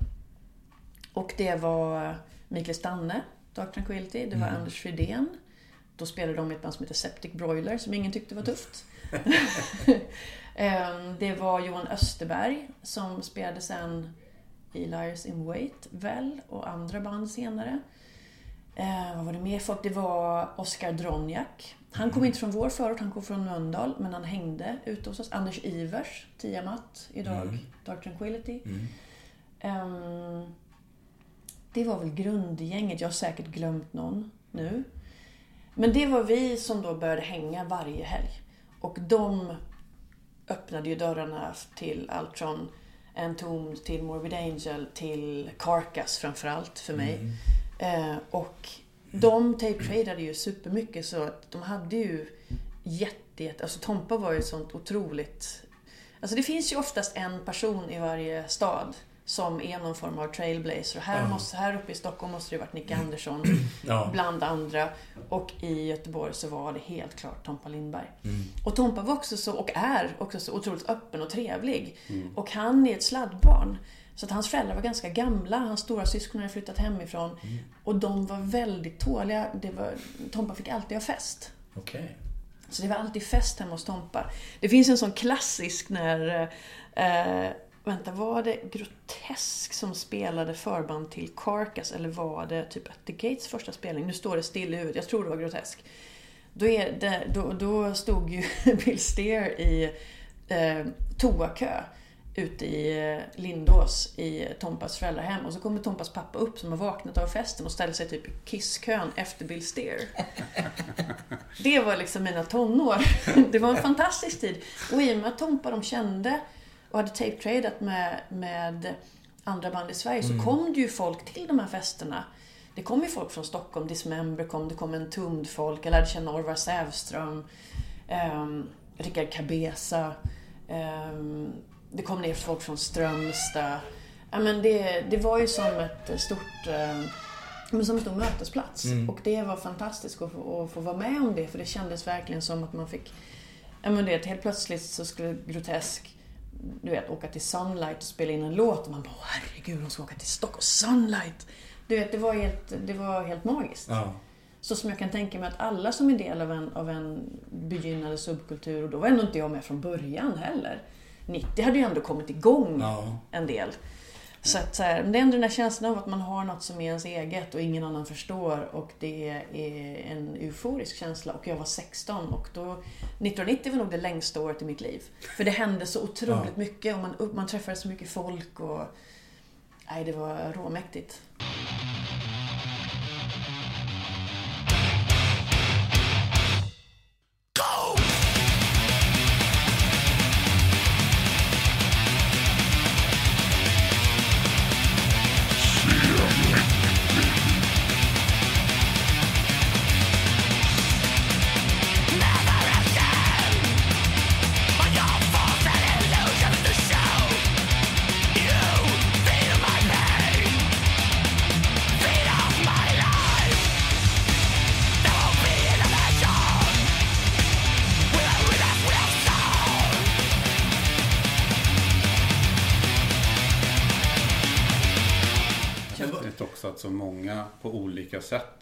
Och det var Mikael Stanne, Dark Tranquility, det var Anders Fridén. Då spelade de i ett band som heter Septic Broiler som ingen tyckte var tufft. [laughs] Ehm, det var Johan Österberg som spelade sen i Liars in Wait, väl, och andra band senare. Eh, vad var det mer folk? Det var Oskar Dronjak. Han kom inte från vår förort, han kom från Mölndal, men han hängde ute hos oss. Anders Ivers, Tiamat, idag Dark Tranquility. Ehm, det var väl grundgänget, jag har säkert glömt någon nu. Men det var vi som då började hänga varje helg. Och de öppnade ju dörrarna till allt från Entombed till Morbid Angel till Carcass framförallt för mig. Eh, och de tape-tradade ju supermycket så att de hade ju jätte, jätte alltså Tompa var ju ett sånt otroligt... Alltså det finns ju oftast en person i varje stad som är någon form av trailblazer. Här, måste, här uppe i Stockholm måste det ha varit Nick Andersson [clears throat] Ja. bland andra. Och i Göteborg så var det helt klart Tompa Lindberg. Och Tompa var också så, och är också så otroligt öppen och trevlig. Och han är ett sladdbarn. Så att hans föräldrar var ganska gamla, hans stora syskon hade flyttat hemifrån. Och de var väldigt tåliga. Det var, Tompa fick alltid ha fest. Okej. Så det var alltid fest hemma hos Tompa. Det finns en sån klassisk när... Eh, vänta, var det Grotesk som spelade förband till Carcass eller var det typ At the Gates första spelning? Nu står det still i huvudet, jag tror det var Grotesk. Då, är det, då, då stod ju [laughs] Bill Steer i eh, toakö ute i eh, Lindås i Tompas föräldrahem och så kommer Tompas pappa upp som har vaknat av festen och ställer sig typ i kisskön efter Bill Steer. [laughs] Det var liksom mina tonår. Det var en fantastisk tid. Och i och med att Tompa de kände och hade tape-tradat med, med andra band i Sverige så kom det ju folk till de här festerna. Det kom ju folk från Stockholm, Dismember kom, det kom en tumd folk. Jag lärde känna Orvar Sävström, um, Rickard Cabeza. ehm, det kom ner folk från Strömstad. Ja, men det, det var ju som ett stort ehm, men som en stor mötesplats. Och det var fantastiskt att få, att få vara med om det för det kändes verkligen som att man fick... Ja men det, helt plötsligt så skulle Grotesk du vet, åka till Sunlight och spela in en låt och man bara "Åh, herregud, de ska åka till Stockholm. Sunlight! Du vet, det var helt, det var helt magiskt. Ja. Så som jag kan tänka mig att alla som är del av en, av en begynnande subkultur, och då var ändå inte jag med från början heller. 90 hade ju ändå kommit igång Ja. en del. Så att så här, det är ändå den här känslan av att man har något som är ens eget och ingen annan förstår och det är en euforisk känsla. Och jag var 16 och då... 1990 var nog det längsta året i mitt liv. För det hände så otroligt Ja. mycket och man, man träffade så mycket folk och... Nej, det var råmäktigt.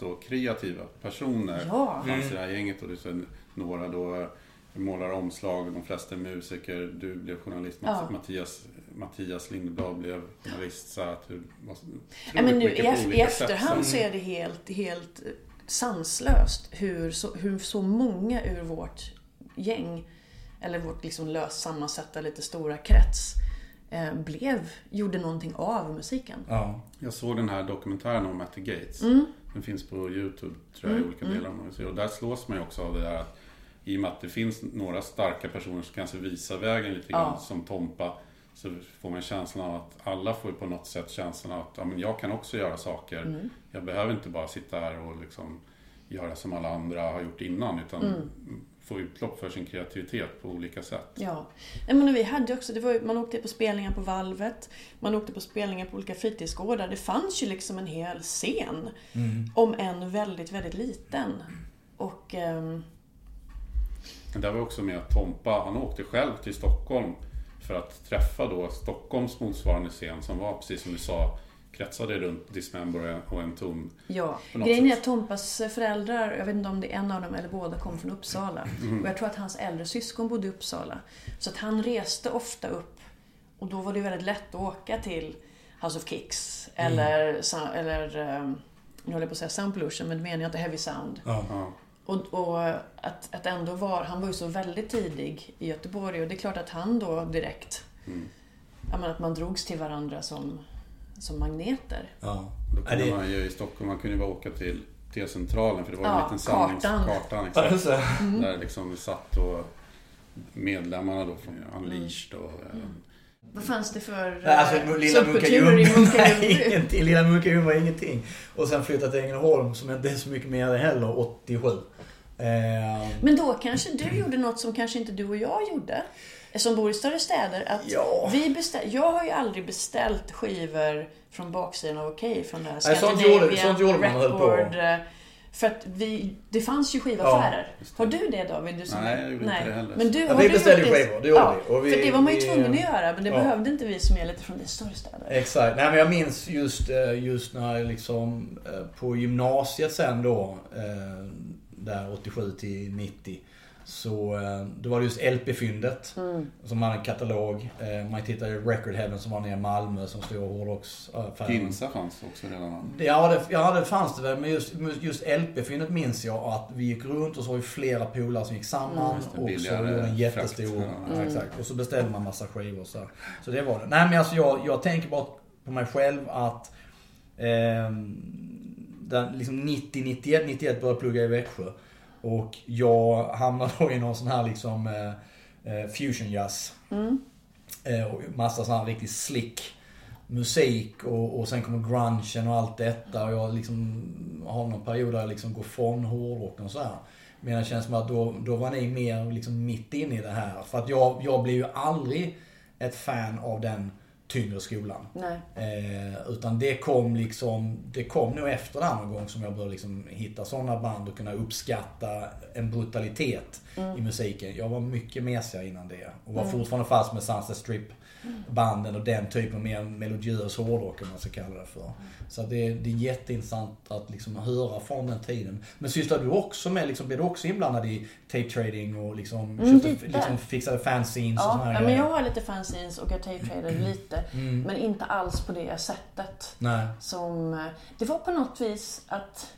Och kreativa personer Ja. fanns i det här gänget. Och det är så några då målar omslag, de flesta är musiker. Du blev journalist, Ja. Mattias, Mattias Lindblad blev journalist. Så att du Ja, men nu, i, I efterhand så är det helt, helt eh, sanslöst hur så, hur så många ur vårt gäng, eller vårt liksom löst sammansatta lite stora krets, eh, blev, gjorde någonting av musiken. Ja. Jag såg den här dokumentären om the Gates. Mm. Den finns på Youtube tror jag i olika delar. om man se. Och där slås man ju också av det där att i och med att det finns några starka personer som kanske visar vägen lite grann Ja. som Tompa. Så får man känslan av att alla får på något sätt känslan av att ja, men jag kan också göra saker. Mm. Jag behöver inte bara sitta här och liksom göra som alla andra har gjort innan. Utan Mm. Få utlopp för sin kreativitet på olika sätt. Ja. Men vi hade också, det var, man åkte på spelningar på Valvet, man åkte på spelningar på olika fritidsgårdar. Det fanns ju liksom en hel scen. Om en väldigt, väldigt liten. Och... ehm, Men det var också med att Tompa, han åkte själv till Stockholm för att träffa då Stockholms motsvarande scen som var, precis som du sa, kretsade runt Dismember och en ton. Ja, grejen är sätt. att Tompas föräldrar, jag vet inte om det är en av dem eller båda, kom från Uppsala. Mm. Och jag tror att hans äldre syskon bodde i Uppsala. Så att han reste ofta upp. Och då var det väldigt lätt att åka till House of Kicks. Mm. Eller, eller ehm, nu håller jag på att säga Sound Pollution, men det menar jag inte Heavy Sound. Ja. Och, och att, att ändå var, han var ju så väldigt tidig i Göteborg och det är klart att han då direkt, Mm. ja, men att man drogs till varandra som, som magneter. Ja. Då kunde det- man ju i Stockholm, man kunde bara åka till T-centralen för det var ju Ja, en liten samlings... kartan. Kartan. Ja, exakt. just det. Där liksom vi satt och medlemmarna då från Unleashed och... eh, Vad fanns det för Nej, Alltså, eh, lilla subkulturer i [laughs] ingenting. Lilla Munka-Ljung var ingenting. Och sen flyttat till Ängelholm som inte är så mycket mer heller, 87. Eh, Men då kanske du gjorde något som kanske inte du och jag gjorde. Som bor i större städer. Att Ja. vi beställ, jag har ju aldrig beställt skivor från baksidan av Okej. från det här Nej, på. Record. eh, För att vi, det fanns ju skivaffärer. har du det David? Du som, Nej, jag gjorde inte det heller. Men du, Ja, har vi du beställde skivor, det gjorde vi. Och vi- för det var man ju vi- tvungen att göra. Men det ja. behövde inte vi som är lite från de större städer. Exakt. Nej men jag minns just, eh, just när jag liksom på gymnasiet sen då. Eh, Där 87 till 90. Så eh, då var det just LP-fyndet. Mm. Som hade en katalog. Eh, Man tittade i Record Heaven som var nere i Malmö som stod hårdrocksaffären. Ginsa fanns också redan. Ja det, ja, det fanns det väl. Men just, just LP-fyndet minns jag att vi gick runt och så var vi flera polare som gick samman. Det, och så gjorde en jättestor... frakt. Ja, Mm. exakt. Och så beställde man massa skivor. Så, så det var det. Nej men alltså jag, jag tänker bara på mig själv att... ehm, den, liksom 90, 91, 91 började plugga i Växjö. Och jag hamnade då i någon sån här liksom eh, eh, fusion jazz. Mm. Eh, och massa sån här riktigt slick musik och, och sen kommer grungen och allt detta. Och jag liksom har någon period där jag liksom går från hårdrocken och så här. Men det känns som att då, då var ni mer liksom mitt inne i det här. För att jag, jag blev ju aldrig ett fan av den tyngre skolan. Eh, utan det kom liksom, det kom nog efter det någon gång som jag började liksom hitta sådana band och kunna uppskatta en brutalitet i musiken. Jag var mycket mesigare innan det. Och var fortfarande fast med Sunset Strip banden och den typen av mer melodiös hårdrock om man ska kalla det för. Så det, det är jätteintressant att liksom höra från den tiden. Men sysslar du också med, liksom, blev du också inblandad i tape trading och liksom, Mm, köpte, liksom fixade fanzines och Ja, såna här ja, men jag har lite fanzines och jag tape-tradade lite. Mm. Men inte alls på det sättet. Nej. Som, eh, det var på något vis att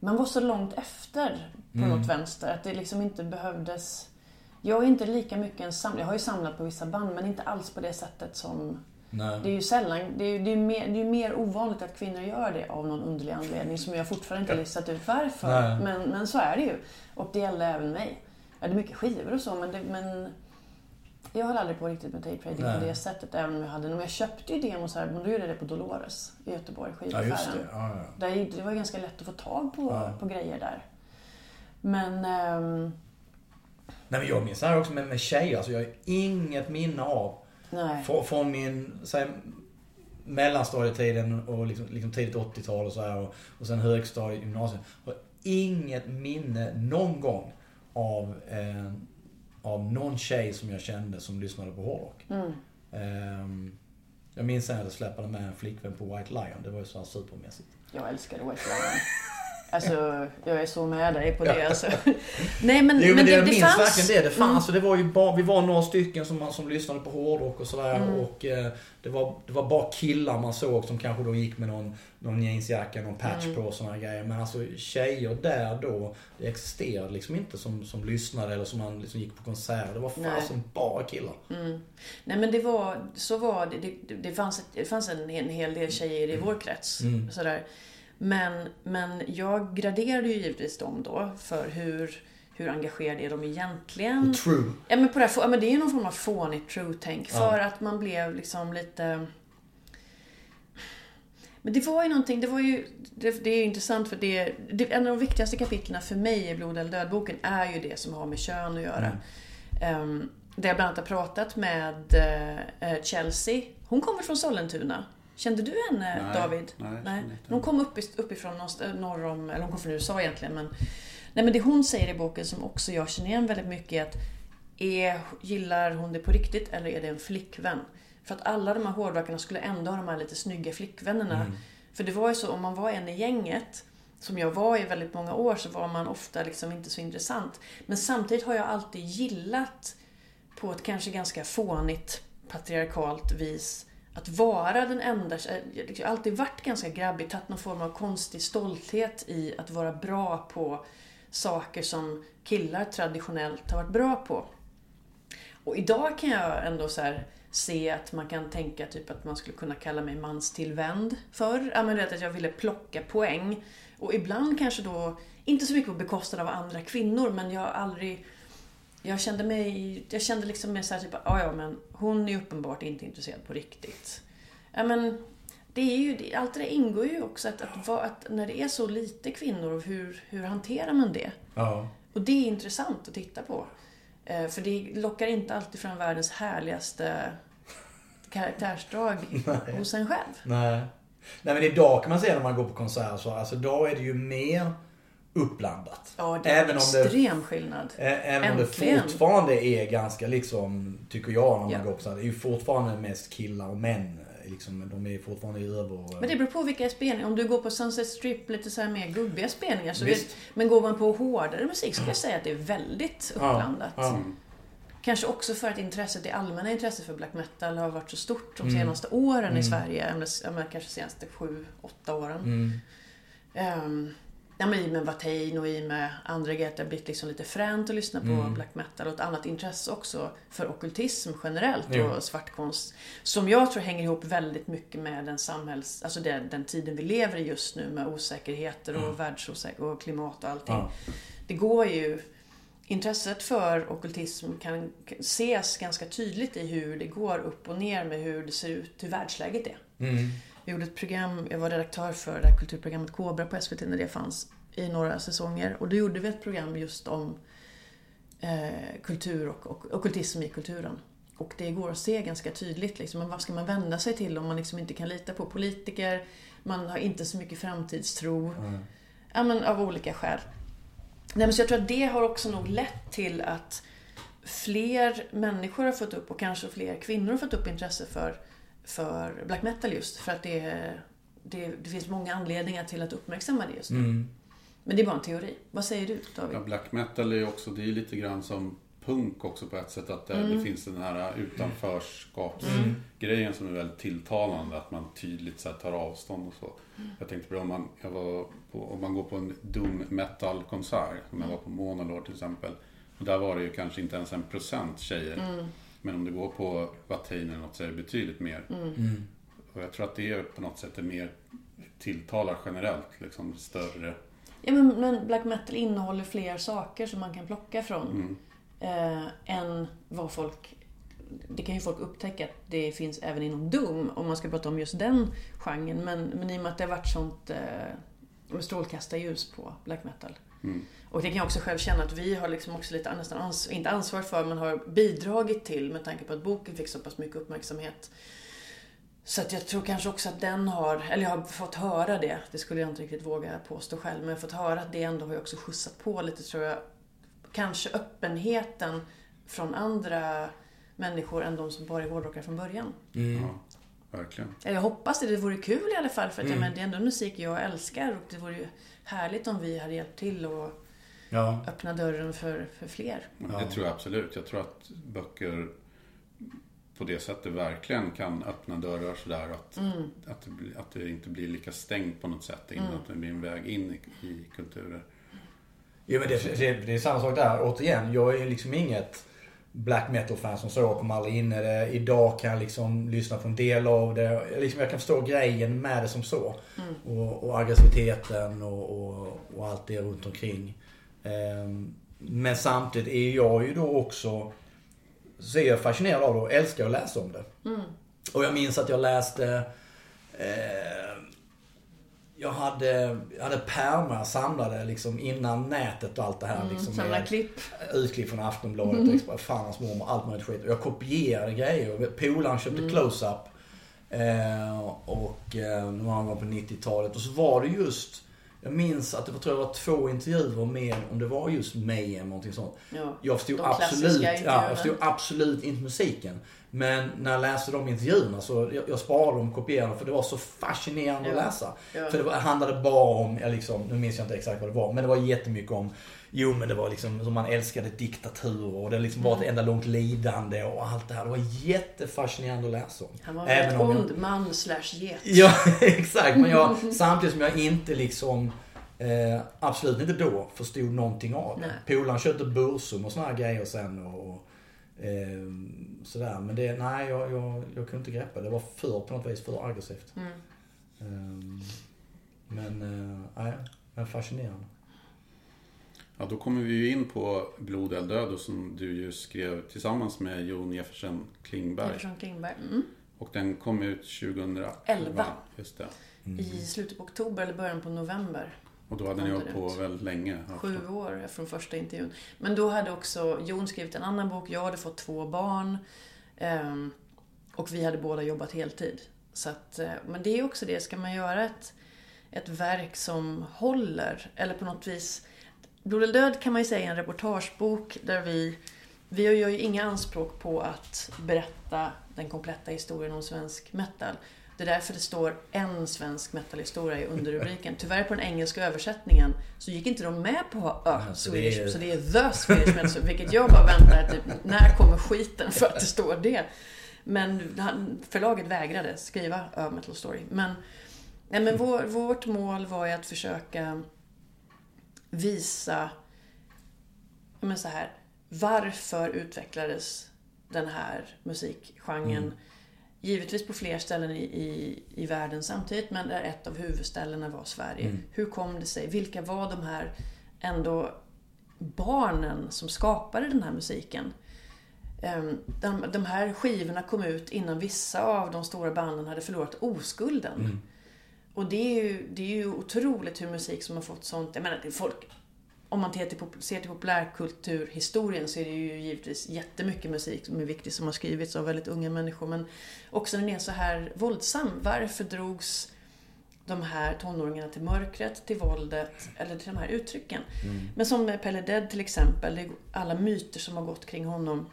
man var så långt efter på Mm. något vänster att det liksom inte behövdes... Jag är inte lika mycket en samlare. Jag har ju samlat på vissa band men inte alls på det sättet som... Nej. Det är ju sällan... Det är, det är, mer, det är mer ovanligt att kvinnor gör det av någon underlig anledning som jag fortfarande inte har listat ut varför. Nej. Men, men så är det ju. Och det gällde även mig. Jag hade mycket skivor och så men, det, men jag höll aldrig på riktigt med Nej. på det sättet. Även om jag hade Men jag köpte ju demos här, men då gjorde jag det på Dolores i Göteborg, Ja skivaffären. just det. Ja, ja. Där, det var ganska lätt att få tag på, Ja. på grejer där. Men... ehm, Nej men jag minns det här också med, med tjejer. Alltså jag har inget minne av. Från, från min säg, mellanstadietiden och liksom, liksom tidigt 80-tal och så här. Och, och sen högstadiet, gymnasiet. Jag har inget minne någon gång av, eh, av någon tjej som jag kände som lyssnade på hårdrock. Mm. Ehm, Jag minns när jag släppade med en flickvän på White Lion. Det var ju så här supermässigt. Jag älskade White Lion. Alltså, jag är så med dig på det alltså. [laughs] Nej men, Jo, men, det, jag det minns fanns... verkligen det. Det fanns, Mm. det var ju bara, vi var några stycken som, som lyssnade på hårdrock och sådär. Mm. Och eh, det, var, det var bara killar man såg som kanske då gick med någon, någon jeansjacka, någon patch Mm. på och sådana grejer. Men alltså tjejer där då, det existerade liksom inte som, som lyssnade eller som man liksom gick på konserter. Det var fasen bara killar. Mm. Nej men det var, så var det. Det, det, fanns, ett, det fanns en, en hel del tjejer i vår krets. Mm. Sådär. Men, men jag graderade ju givetvis dem då för hur, hur engagerade är de egentligen. True. Ja men, på det, här, ja, men det är ju någon form av fånigt true-tänk. Ja. För att man blev liksom lite... Men det var ju någonting, det var ju... Det, det är ju intressant för det, det... En av de viktigaste kapitlen för mig i Blod eller död-boken är ju det som har med kön att göra. Um, där jag bland annat har pratat med eh, Chelsea. Hon kommer från Sollentuna. Kände du henne Nej, David? nej, nej. Hon kom upp, uppifrån norr om, eller hon kom från USA egentligen. Men, nej, men det hon säger i boken som också jag känner igen väldigt mycket är att är, gillar hon det på riktigt eller är det en flickvän? För att alla de här hårdrockarna skulle ändå ha de här lite snygga flickvännerna. Mm. För det var ju så, om man var en i gänget, som jag var i väldigt många år, så var man ofta liksom inte så intressant. Men samtidigt har jag alltid gillat, på ett kanske ganska fånigt patriarkalt vis, att vara den enda... Eh, liksom, jag har alltid varit ganska grabbig, tagit någon form av konstig stolthet i att vara bra på saker som killar traditionellt har varit bra på. Och idag kan jag ändå så här se att man kan tänka typ att man skulle kunna kalla mig manstillvänd förr. Ja, men vet att jag ville plocka poäng. Och ibland kanske då, inte så mycket på bekostnad av andra kvinnor, men jag har aldrig... Jag kände mig, jag kände liksom mer såhär typ, ja ja men hon är uppenbart inte intresserad på riktigt. Ja men, det är ju, allt det där ingår ju också att, att, vara- att när det är så lite kvinnor, hur, hur hanterar man det? Ja. Och det är intressant att titta på. Eh, För det lockar inte alltid fram världens härligaste karaktärsdrag [laughs] hos en själv. Nej. Nej men idag kan man säga när man går på konsert så, alltså då är det ju mer uppblandat. Ja, det är Även en om det- extrem skillnad. Ä- Även om det Äntligen. fortfarande är ganska liksom, tycker jag när man Ja. går på så här, det är ju fortfarande mest killar och män. Liksom, de är fortfarande över... Men det beror på vilka spelningar. Om du går på Sunset Strip, lite så här mer gubbiga spelningar. Så vet, men går man på hårdare musik ska jag säga att det är väldigt uppblandat. Ja, ja. Kanske också för att intresset, det allmänna intresset för black metal har varit så stort de Mm. senaste åren Mm. i Sverige. Eller, kanske senaste sju, åtta åren. Mm. Um, ja, men i med Watain och i med andra grejer. att Det har blivit liksom lite fränt att lyssna på Mm. black metal. Och ett annat intresse också för ockultism generellt Jo. och svartkonst. Som jag tror hänger ihop väldigt mycket med den samhälls... Alltså den, den tiden vi lever i just nu med osäkerheter och Mm. världsosäkerhet och klimat och allting. Ja. Det går ju... Intresset för ockultism kan kan ses ganska tydligt i hur det går upp och ner med hur det ser ut, hur världsläget är. Mm. Jag gjorde ett program, jag var redaktör för det här kulturprogrammet Kobra på SVT när det fanns i några säsonger. Och då gjorde vi ett program just om eh, kultur och, och ockultism i kulturen. Och det går att se ganska tydligt. Liksom. Men vad ska man vända sig till om man liksom inte kan lita på politiker? Man har inte så mycket framtidstro. Mm. Ja, men av olika skäl. Nej, men så jag tror att det har också nog lett till att fler människor har fått upp och kanske fler kvinnor har fått upp intresse för, för black metal just. För att det, det, det finns många anledningar till att uppmärksamma det just nu. Mm. Men det är bara en teori. Vad säger du David? Ja, black metal är ju också, det är lite grann som punk också på ett sätt. Att det, Mm. det finns den här utanförskapsgrejen som är väldigt tilltalande. Att man tydligt så här, tar avstånd och så. Mm. Jag tänkte på om man, jag var på, om man går på en doom metal konsert. Som jag var på Monolord till exempel. Och där var det ju kanske inte ens en procent tjejer. Mm. Men om du går på Watain eller något så är det betydligt mer. Mm. Och jag tror att det är på något sätt är mer tilltalar generellt. Liksom större. Ja, men, men black metal innehåller fler saker som man kan plocka från. Mm. eh, än vad folk... Det kan ju folk upptäcka att det finns även inom Doom, om man ska prata om just den genren. Men, men i och med att det har varit sånt eh, strålkastarljus på black metal. Mm. Och det kan jag också själv känna att vi har liksom också lite nästan ans- inte ansvar för, men har bidragit till med tanke på att boken fick så pass mycket uppmärksamhet. Så att jag tror kanske också att den har, eller jag har fått höra det, det skulle jag inte riktigt våga påstå själv, men jag har fått höra att det ändå har ju också skjutsat på lite tror jag. Kanske öppenheten från andra människor än de som bara är hårdrockare från början. Mm. Ja. verkligen. Eller jag hoppas det, det vore kul i alla fall. För att jag menar, det är ändå musik jag älskar och det vore ju härligt om vi hade hjälpt till och Ja. öppna dörren för, för fler. Ja. Det tror jag absolut. Jag tror att böcker på det sättet verkligen kan öppna dörrar sådär. Att, Mm. att, det, att det inte blir lika stängt på något sätt. In, Att det blir en väg in i, i kulturer. Jo men det, det, det är samma sak där. Återigen, jag är liksom inget black metal-fan som så. Jag kommer aldrig in i det. Idag kan jag liksom lyssna på en del av det. Liksom, jag kan förstå grejen med det som så. Och, och aggressiviteten och, och, och allt det runt omkring. Ehm, men samtidigt är jag ju då också så är jag fascinerad av det och älskar att läsa om det. Och jag minns att jag läste eh, jag hade, jag hade pärmar samlade liksom innan nätet och allt det här. liksom, Samla klipp. Utklipp från Aftonbladet, mm. fan hans mormor, allt möjligt skit. Och jag kopierade grejer. Polaren köpte close-up. Eh, och eh, någon gång på 90-talet. Och så var det just, jag minns att det var, tror jag var två intervjuer med, om det var just Mayhem eller någonting sånt. Ja, Jag förstod, absolut, ja, jag förstod absolut inte musiken. Men när jag läste de intervjuerna så jag, jag sparade dem och kopierade dem för det var så fascinerande Ja. att läsa. Ja. För det var, handlade bara om, jag liksom, nu minns jag inte exakt vad det var, men det var jättemycket om Jo men det var liksom som man älskade diktatur och det liksom var Mm. ett enda långt lidande och allt det här. Det var jättefascinerande att läsa om. Han var Även en jag- ond man slash get. Ja, [laughs] exakt. Men jag, samtidigt som jag inte liksom eh, absolut inte då förstod någonting av det. Polaren köpte Bursum och såna här grejer sen och eh, sådär. Men det, nej jag, jag, jag kunde inte greppa det. Var för på något vis för aggressivt. Mm. Eh, men, eh, nej, men fascinerande. Ja, då kommer vi ju in på Blod, eld, död och som du ju skrev tillsammans med Jon Jeffersen Klingberg. Jefferson Klingberg. Mm. Och den kom ut 2011. Elva. Just det. Mm. I slutet på oktober eller början på november. Och då hade ni hållit på väldigt länge. Sju år från första intervjun. Men då hade också Jon skrivit en annan bok, jag hade fått två barn. ehm, och vi hade båda jobbat heltid. Så att, eh, men det är också det, ska man göra ett, ett verk som håller, eller på något vis... Blod eller död kan man ju säga är en reportagebok där vi... Vi gör ju inga anspråk på att berätta den kompletta historien om svensk metal. Det är därför det står en svensk metalhistoria i underrubriken. Tyvärr på den engelska översättningen så gick inte de med på det Swedish, så det är the Swedish metal, vilket jag bara väntar typ, när kommer skiten för att det står det? Men förlaget vägrade skriva uh, Metal Story. Men, nej, men vår, vårt mål var ju att försöka visa men så här, varför utvecklades den här musikgenren Givetvis på fler ställen i, i, i världen samtidigt, men där ett av huvudställena var Sverige. Hur kom det sig? Vilka var de här ändå barnen som skapade den här musiken? Ehm, De, de här skivorna kom ut innan vissa av de stora banden hade förlorat oskulden. Och det är, ju, det är ju otroligt hur musik som har fått sånt... Jag menar, folk, om man ser till, pop- ser till populärkulturhistorien så är det ju givetvis jättemycket musik som är viktig som har skrivits av väldigt unga människor. Men också när den är så här våldsam. Varför drogs de här tonåringarna till mörkret, till våldet eller till de här uttrycken? Men som med Pelle Dead till exempel, alla myter som har gått kring honom.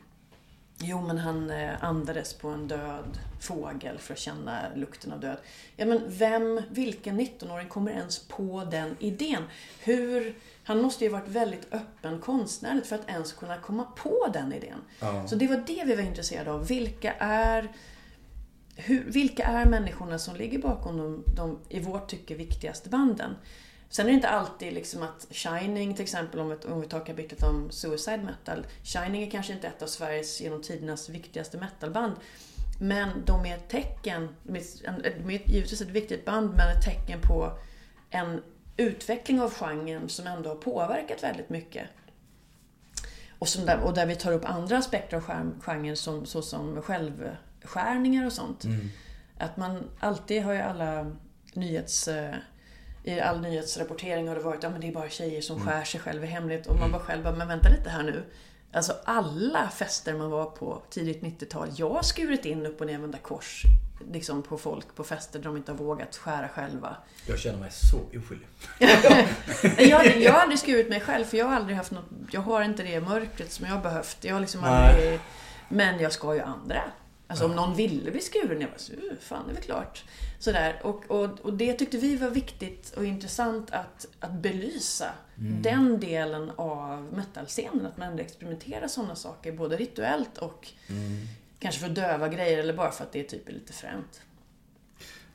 Jo, men han eh, andades på en död fågel för att känna lukten av död. Ja, men vem, vilken 19-åring kommer ens på den idén? Hur, han måste ju ha varit väldigt öppen konstnärligt för att ens kunna komma på den idén. Ja. Så det var det vi var intresserade av. Vilka är, hur, vilka är människorna som ligger bakom de, de i vårt tycke viktigaste banden? Sen är det inte alltid liksom att Shining till exempel, om, ett, om vi tar kapitlet om Suicide Metal. Shining är kanske inte ett av Sveriges genom tidernas viktigaste metalband. Men de är ett tecken, de är, de är givetvis ett viktigt band, men ett tecken på en utveckling av genren som ändå har påverkat väldigt mycket. Och, som där, och där vi tar upp andra aspekter av gen- genren som, såsom självskärningar och sånt. Att man alltid har ju alla nyhets... eh, I all nyhetsrapportering har det varit att ja, men det är bara tjejer som skär sig själv i hemlighet. Och man bara själv bara, men vänta lite här nu. Alltså alla fester man var på tidigt 90-tal. Jag har skurit in upp och nervända kors liksom på folk på fester där de inte har vågat skära själva. Jag känner mig så oskyldig. [laughs] Jag, jag har aldrig skurit mig själv för jag har aldrig haft något, jag har inte det mörkret som jag har behövt. Jag har liksom aldrig, men jag ska ju andra. Alltså om någon ville bli skuren, jag bara så, "Uh, fan det är väl klart. Sådär. Och, och, och det tyckte vi var viktigt och intressant att, att belysa. Den delen av metalscenen, att man ändå experimenterar sådana saker, både rituellt och kanske för att döva grejer eller bara för att det typ är lite fränt.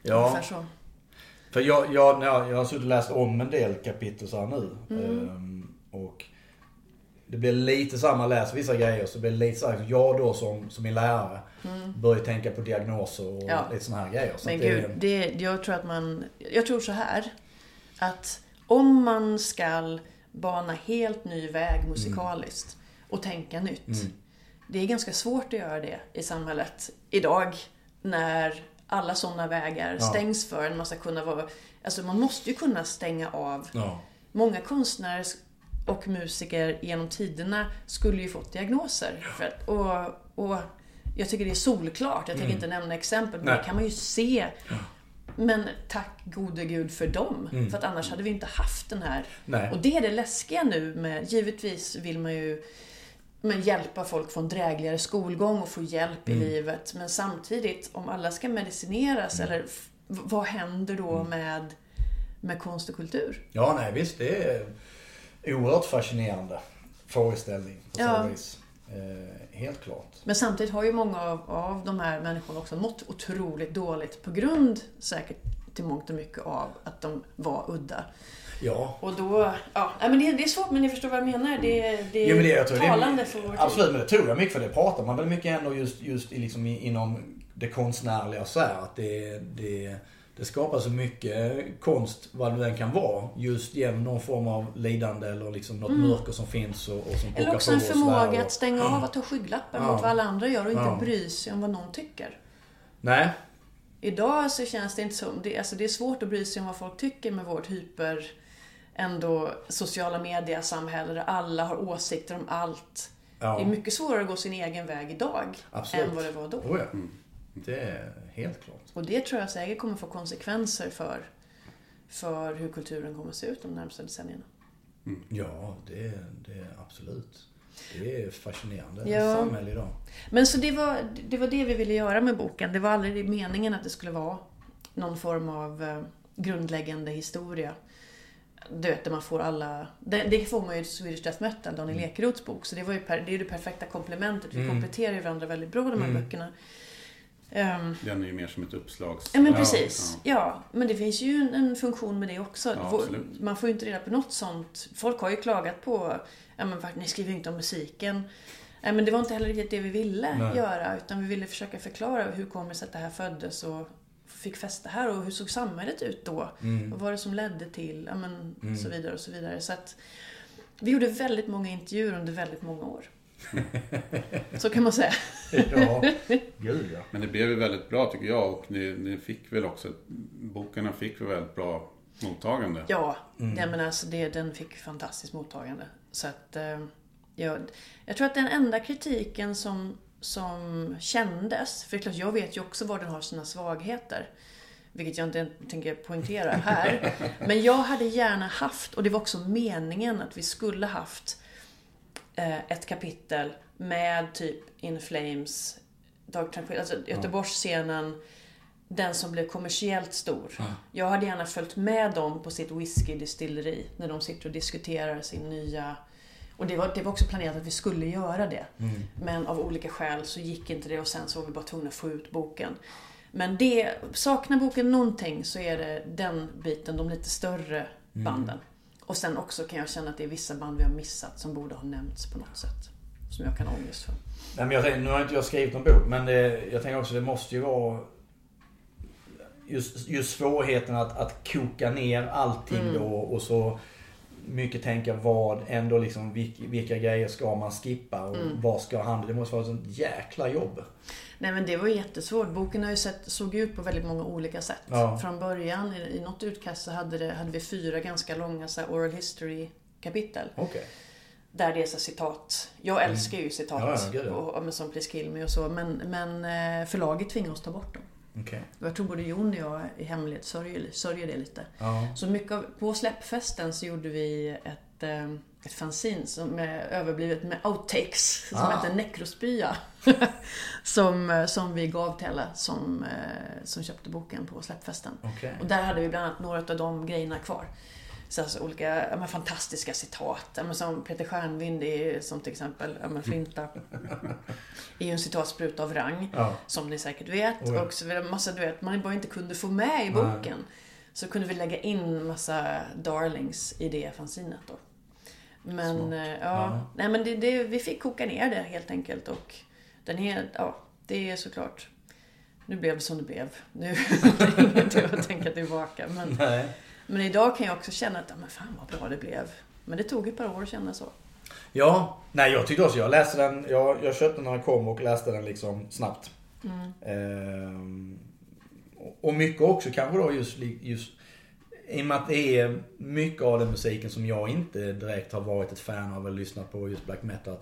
Ja, Ungefär så. för jag, jag, jag, jag har suttit och läst om en del kapitel så här nu. Mm. Ehm, och det blir lite samma, läser vissa grejer så blir det lite så här, jag då som, som är lärare börjar tänka på diagnoser och Mm. Ja. lite såna här grejer. Så Men att det, gud, det, jag tror att man... Jag tror så här. Att om man ska bana helt ny väg musikaliskt och tänka nytt. Det är ganska svårt att göra det i samhället idag. När alla sådana vägar Ja. stängs för en. Man ska kunna vara... Alltså man måste ju kunna stänga av. Ja. Många konstnärer och musiker genom tiderna skulle ju fått diagnoser. För att, och, och jag tycker det är solklart. Jag tänker inte nämna exempel, men Nej. det kan man ju se. Men tack gode gud för dem. För att annars hade vi inte haft den här. Nej. Och det är det läskiga nu med, givetvis vill man ju men hjälpa folk få en drägligare skolgång och få hjälp i livet. Men samtidigt, om alla ska medicineras, eller f- vad händer då med, med konst och kultur? ja, nej visst. Det är oerhört fascinerande frågeställning på Ja. vis. Eh, helt klart. Men samtidigt har ju många av, av de här människorna också mått otroligt dåligt på grund säkert till mångt och mycket av att de var udda. Ja. Och då, ja, men det, det är svårt men ni förstår vad jag menar. Det, det är Jo, men det, jag tror det talande för vår tid. Absolut, men det tror jag mycket för det pratar man väl mycket ändå just, just liksom inom det konstnärliga så här, att det, det, det skapar så mycket konst, vad det än kan vara, just genom någon form av lidande eller liksom något mörker som finns och, och som Mm. Eller också en och förmåga och- att stänga av att ha skygglappar Ja. mot vad alla andra gör och inte Ja. bry sig om vad någon tycker. Nej, Idag så känns det inte som, det, alltså det är svårt att bry sig om vad folk tycker med vårt hyper ändå sociala mediesamhälle där alla har åsikter om allt. Ja. Det är mycket svårare att gå sin egen väg idag Absolut. än vad det var då. oh, ja. Det är helt klart. Och det tror jag säkert kommer få konsekvenser för, för hur kulturen kommer att se ut de närmsta decennierna. Ja, det, det är absolut. Det är fascinerande Ja. samhälle idag. Men så det var, det var det vi ville göra med boken. Det var aldrig meningen att det skulle vara någon form av eh, grundläggande historia. Du vet, där man får alla... Det, det får man ju i Swedish Death Metal, Daniel Mm. Ekeroths bok. Så det, var ju per, det är ju det perfekta komplementet. Vi kompletterar ju varandra väldigt bra, de här Mm. böckerna. Ehm, Den är ju mer som ett uppslags... Ja men Ja, precis. Ja. men det finns ju en, en funktion med det också. Ja, Vår-. Man får ju inte reda på något sånt. Folk har ju klagat på, ja men ni skriver ju inte om musiken. Nej men det var inte heller riktigt det vi ville Nej. göra. Utan vi ville försöka förklara hur kommer det sig att det här föddes och fick fäste här och hur såg samhället ut då? Mm. Vad var det som ledde till? Ja men så vidare och så vidare. Så att vi gjorde väldigt många intervjuer under väldigt många år. [laughs] så kan man säga. Ja, [laughs] gud ja. Men det blev ju väldigt bra tycker jag och det, det fick väl också... Boken fick väl väldigt bra mottagande. Ja, nej, men alltså det, den fick fantastiskt mottagande. Så att, eh, jag, jag tror att den enda kritiken som, som kändes, för klart jag vet ju också var den har sina svagheter. Vilket jag inte tänker poängtera här. [laughs] Men jag hade gärna haft, och det var också meningen att vi skulle haft eh, ett kapitel med typ In Flames, Dark Tranquil, alltså Göteborgsscenen, den som blev kommersiellt stor. Jag hade gärna följt med dem på sitt whiskydistilleri när de sitter och diskuterar sin nya... Och det var, det var också planerat att vi skulle göra det. Men av olika skäl så gick inte det och sen så var vi bara tvungna att få ut boken. Men det, saknar boken någonting så är det den biten, de lite större banden. Och sen också kan jag känna att det är vissa band vi har missat som borde ha nämnts på något sätt. Som jag kan ha ångest för. Nej, men jag tänker, nu har inte jag skrivit någon bok, men det, jag tänker också det måste ju vara just, just svårigheten att, att koka ner allting då och så mycket tänka vad ändå liksom vilka, vilka grejer ska man skippa och vad ska handla. Det måste vara ett sånt jäkla jobb. Nej men det var jättesvårt. Boken har ju sett, såg ut på väldigt många olika sätt. Ja. Från början, i, i något utkast så hade, det, hade vi fyra ganska långa så här, oral history kapitel. Okej. Där det är så citat. Jag älskar ju citat. Ja, ja, ja. och, och, som Please Kill Me och så. Men, men eh, förlaget tvingade oss ta bort dem. Och Jag tror både Jon och jag i hemlighet sörjer, sörjer det lite. Ja. Så mycket av, på släppfesten så gjorde vi ett ett, eh, ett fanzine som är överblivet med outtakes som Ah. heter Necrospya. [laughs] som, eh, som vi gav till alla som, eh, som köpte boken på släppfesten. Okej. Och där hade vi bland annat några av de grejerna kvar. Så alltså olika ja, men, fantastiska citat. Ja, men, som Peter Stjärnvind är som till exempel ja, men, Flinta. är ju en citatspruta av rang. Ja. Som ni säkert vet. Oh ja. Och så vidare, massa du vet, man bara inte kunde få med i boken. Så kunde vi lägga in massa darlings i det fanzinet då. Men, Smart. eh, ja, Ja. Nej, men det, det, vi fick koka ner det helt enkelt. Och den är, ja, det är såklart. Nu blev det som det blev. Nu [laughs] är det ingenting att tänka tillbaka. Men, Nej. Men idag kan jag också känna att, men fan vad bra det blev. Men det tog ett par år att känna så. Ja, nej jag tyckte också, jag läste den, jag, jag köpte den när den kom och läste den liksom snabbt. Ehm, och- mycket också kanske då just, just i och med att det är mycket av den musiken som jag inte direkt har varit ett fan av eller lyssnat på just black metal.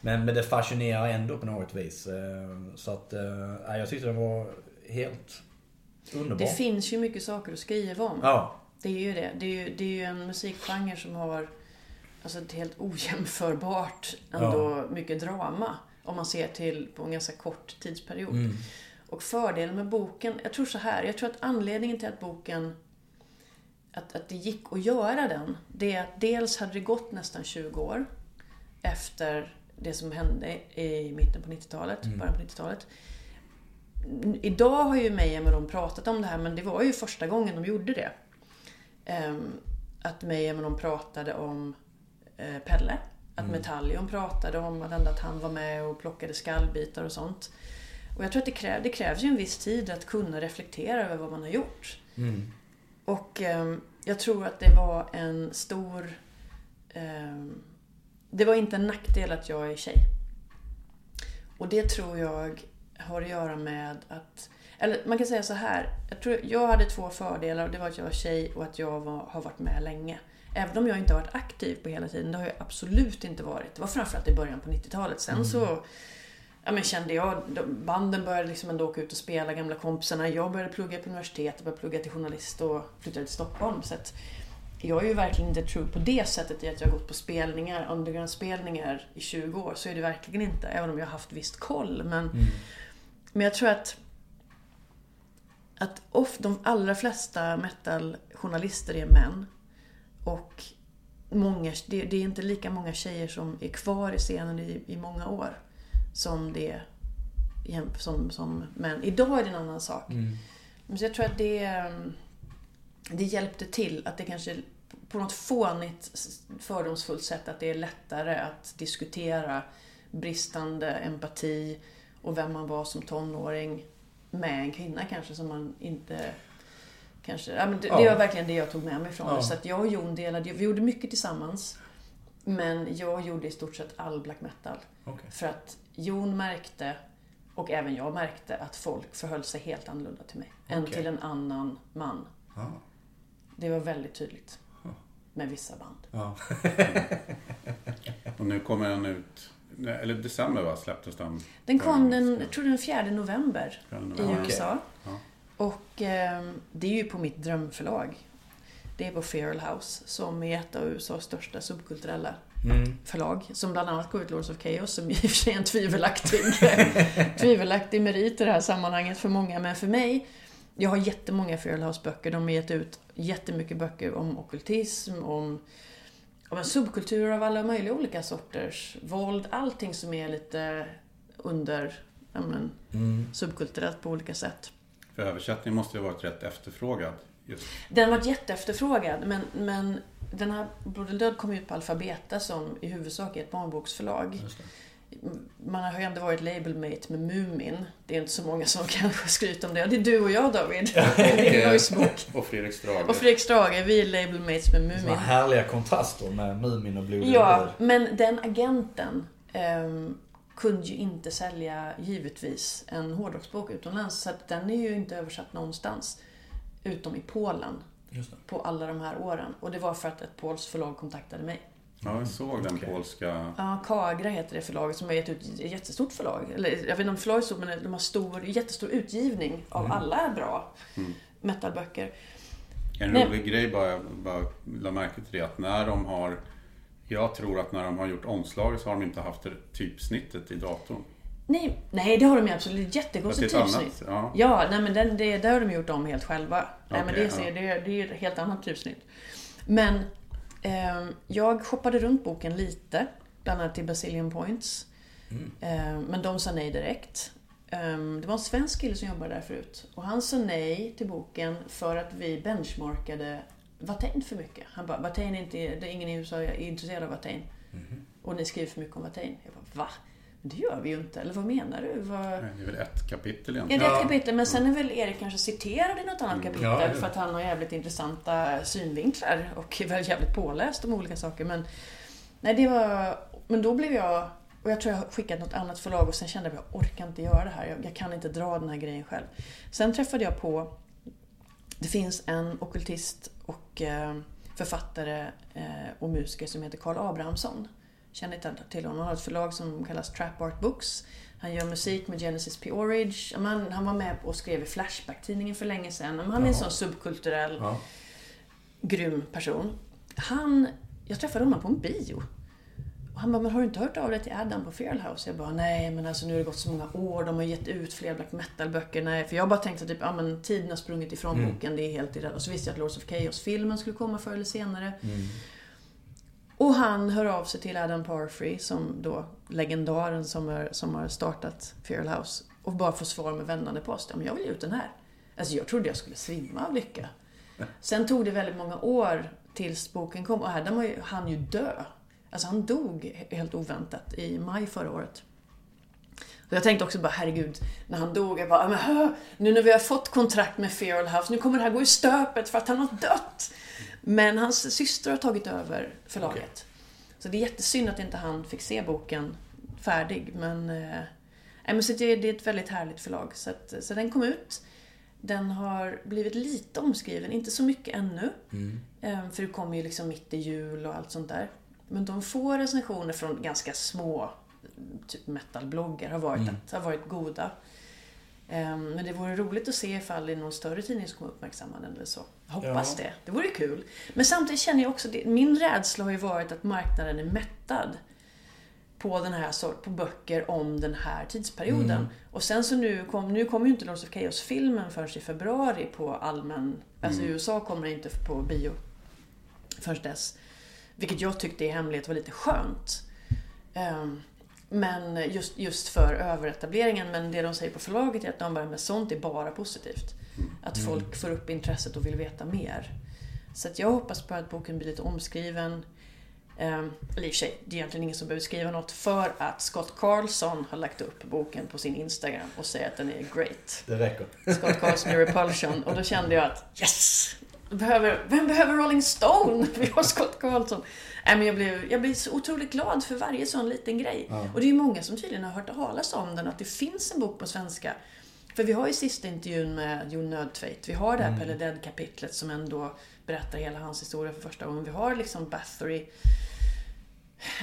Men, men det fascinerar ändå på något vis. Ehm, så att, eh, jag tyckte den var helt underbar. Det finns ju mycket saker att skriva om. Ja, Det är ju det. Det är ju, det är ju en musikgenre som har alltså ett helt ojämförbart ändå mycket drama. Om man ser till på en ganska kort tidsperiod. Mm. Och fördelen med boken, jag tror så här, jag tror att anledningen till att boken att, att det gick att göra den, det är att dels hade det gått nästan 20 år efter det som hände i mitten på 90-talet, början på 90-talet. Idag har ju Mayhem och de pratat om det här, men det var ju första gången de gjorde det. Ehm, att Mayhem och de pratade om eh, Pelle. Att Metallion pratade om att, han var med och plockade skallbitar och sånt. Och jag tror att det, kräv, det krävs ju en viss tid att kunna reflektera över vad man har gjort. Mm. Och ehm, jag tror att det var en stor... ehm, det var inte en nackdel att jag är tjej. Och det tror jag har att göra med att... Eller man kan säga så här. Jag, tror, jag hade två fördelar och det var att jag var tjej och att jag var, har varit med länge. Även om jag inte har varit aktiv på hela tiden. Det har jag absolut inte varit. Det var framförallt i början på 90-talet. Sen så ja, men kände jag, de- banden började liksom ändå åka ut och spela, gamla kompisarna. Jag började plugga på universitet, började plugga till journalist och flyttade till Stockholm. Så jag är ju verkligen inte true på det sättet i att jag har gått på spelningar, underground-spelningar i 20 år. Så är det verkligen inte, även om jag har haft visst koll. Men, men jag tror att att of, de allra flesta metal-journalister är män. Och många, det, det är inte lika många tjejer som är kvar i scenen i, i många år. Som det som, som män. Idag är det en annan sak. Mm. Men så jag tror att det, ehm, det hjälpte till att det kanske på något fånigt fördomsfullt sätt att det är lättare att diskutera bristande empati och vem man var som tonåring med en kvinna kanske som man inte kanske... Ja, men det, det Ja. var verkligen det jag tog med mig från Ja. det. Så att jag och Jon delade, vi gjorde mycket tillsammans. Men jag gjorde i stort sett all black metal. Okej. För att Jon märkte, och även jag märkte, att folk förhöll sig helt annorlunda till mig. Än Okej. till en annan man. Ah. Det var väldigt tydligt. Med vissa band. Ja. [laughs] Och nu kommer den ut, eller december va, släpptes den? Den kom den, Ja, jag tror den 4 november Fjärde i november. USA. Ja. Och eh, det är ju på mitt drömförlag. Det är på Feral House som är ett av USAs största subkulturella Mm. förlag. Som bland annat går ut Lords of Chaos som i och för sig är en tvivelaktig, [laughs] tvivelaktig merit i det här sammanhanget för många. Men för mig, jag har jättemånga Feral House-böcker. De har gett ut jättemycket böcker om okkultism, om, om en subkulturer av alla möjliga olika sorters våld. Allting som är lite under ja, men, Mm. subkulturellt på olika sätt. För översättning måste ju ha varit rätt efterfrågad. Just. Den har varit jätteefterfrågad men, men den här Blod eller död kom ut på Alfabeta som i huvudsak är ett barnboksförlag. Man har ju ändå varit labelmate med Mumin. Det är inte så många som [laughs] kanske skryter om det. Det är du och jag David. Det är Noise Book. [laughs] och Fredrik Strage. Och Fredrik Strage, vi är labelmates med Såna Mumin. härliga kontraster med Mumin och Blod Ja, men den agenten ehm, kunde ju inte sälja, givetvis, en hårdrocksbok utomlands. Så att den är ju inte översatt någonstans. Utom i Polen. På alla de här åren. Och det var för att ett polskt förlag kontaktade mig. Ja, jag såg den polska... Ja, Kagra heter det förlaget som har gett ut ett jättestort förlag. Eller jag vet inte om förlaget är stort, men de har stor, jättestor utgivning av alla bra Mm. metalböcker. En Nej. rolig grej bara, jag bara la märke till det att när de har Jag tror att när de har gjort omslaget så har de inte haft det typsnittet i datorn. Nej, nej, det har de ju absolut. Jättekonstigt typsnitt. annat, Ja, nej, men den, det, det har de gjort om helt själva. nej, men det, ser, ja. det, är- det är ju ett helt annat typsnitt. Men jag shoppade runt boken lite. Bland annat till Basilian Points. Ehm, men de sa nej direkt. Ehm, det var en svensk kille som jobbade där förut. Och han sa nej till boken för att vi benchmarkade Watain för mycket. Han bara, Watain är inte, det är ingen i USA är intresserad av Watain. Och ni skriver för mycket om Watain. Jag bara, va? Det gör vi ju inte. Eller vad menar du? Vad... Nej, Det är väl ett kapitel Ja, egentligen. det är ett Ja. kapitel, men sen är väl Erik kanske citerad i något annat kapitel Ja, ja. för att han har jävligt intressanta synvinklar och är väl jävligt påläst om olika saker. Men, nej, det var, men då blev jag, och jag tror jag har skickat något annat förlag och sen kände jag att jag orkar inte göra det här. Jag, jag kan inte dra den här grejen själv. Sen träffade jag på, det finns en ockultist och eh, författare eh, och musiker som heter Carl Abrahamsson. Känner inte till honom. Han har ett förlag som kallas Trap Art Books. Han gör musik med Genesis Peorage. Han, han var med och skrev i Flashback-tidningen för länge sedan. Han är en sån subkulturell, Ja. grym person. Han, jag träffade honom på en bio. Och han bara, men har du inte hört av dig till Adam på Fearlhouse? Jag bara, nej men alltså nu har det gått så många år, de har gett ut fler black metal-böcker. Nej, för jag bara tänkte typ, ja men tiden har sprungit ifrån Mm. boken, det är helt irrelevant. Och så visste jag att Lords of Chaos-filmen skulle komma förr eller senare. Mm. Och han hör av sig till Adam Parfrey, som då legendaren som, är, som har startat Fearlhouse. Och bara får svar med vändande post. Ja, men jag vill ge ut den här. Alltså jag trodde jag skulle svimma av lycka. Sen tog det väldigt många år tills boken kom. Och Adam ju, han ju dö. Alltså han dog helt oväntat i maj förra året. Så jag tänkte också bara, herregud, när han dog, jag bara, men, hö, nu när vi har fått kontrakt med Feral House, nu kommer det här gå i stöpet för att han har dött. Men hans syster har tagit över förlaget. Så det är jättesynd att inte han fick se boken färdig, men... Eh, men så det, det är ett väldigt härligt förlag. Så, att, så den kom ut. Den har blivit lite omskriven, inte så mycket ännu. Eh, För det kommer ju liksom mitt i jul och allt sånt där. Men de får recensioner från ganska små typ metalbloggar har varit, att, har varit goda. Ehm, Men det vore roligt att se ifall det är någon större tidning som kommer uppmärksamma den eller så. Jag hoppas Ja. det. Det vore kul. Men samtidigt känner jag också, det, min rädsla har ju varit att marknaden är mättad på den här sort, på böcker om den här tidsperioden. Och sen så nu, kom, nu kommer ju inte Lords of Chaos-filmen förrän i februari på allmän... Alltså i USA kommer den inte på bio förrän dess. Vilket jag tyckte i hemlighet var lite skönt. Ehm, Men just, just för överetableringen. Men det de säger på förlaget är att de bara, men sånt är bara positivt. Att folk får upp intresset och vill veta mer. Så att jag hoppas på att boken blir lite omskriven. Ehm, Eller i och för sig, det är egentligen ingen som behöver skriva något för att Scott Carlson har lagt upp boken på sin Instagram och säger att den är great. Det räcker. Scott Carlson i Repulsion. Och då kände jag att yes! Behöver, vem behöver Rolling Stone? [laughs] Vi har Scott Carlson. Nej, men jag, blev, jag blir så otroligt glad för varje sån liten grej. Och det är ju många som tydligen har hört talas om den, att det finns en bok på svenska. För vi har ju sista intervjun med Jon Nödtveit. Vi har det här Pelle Dead-kapitlet som ändå berättar hela hans historia för första gången. Vi har liksom Bathory.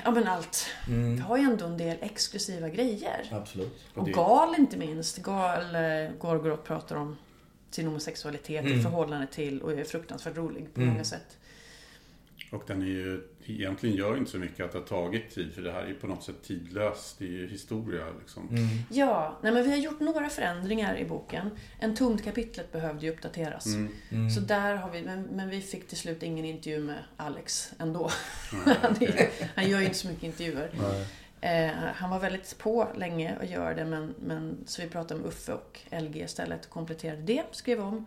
Ja men allt. Vi har ju ändå en del exklusiva grejer. Absolut. Och Och Gal inte minst. Gal eh, Gorgoroth pratar om sin homosexualitet i förhållande till och är fruktansvärt rolig på många sätt. Och den är ju, egentligen gör ju inte så mycket att det har tagit tid, för det här är ju på något sätt tidlöst. Det är ju historia liksom. Ja, nej men vi har gjort några förändringar i boken. En tomt kapitlet behövde ju uppdateras. Så där har vi, men, men vi fick till slut ingen intervju med Alex ändå. [laughs] han, är, han gör ju inte så mycket intervjuer. Eh, han var väldigt på länge och gör det, men, men, så vi pratade med Uffe och LG istället och kompletterade det, skrev om.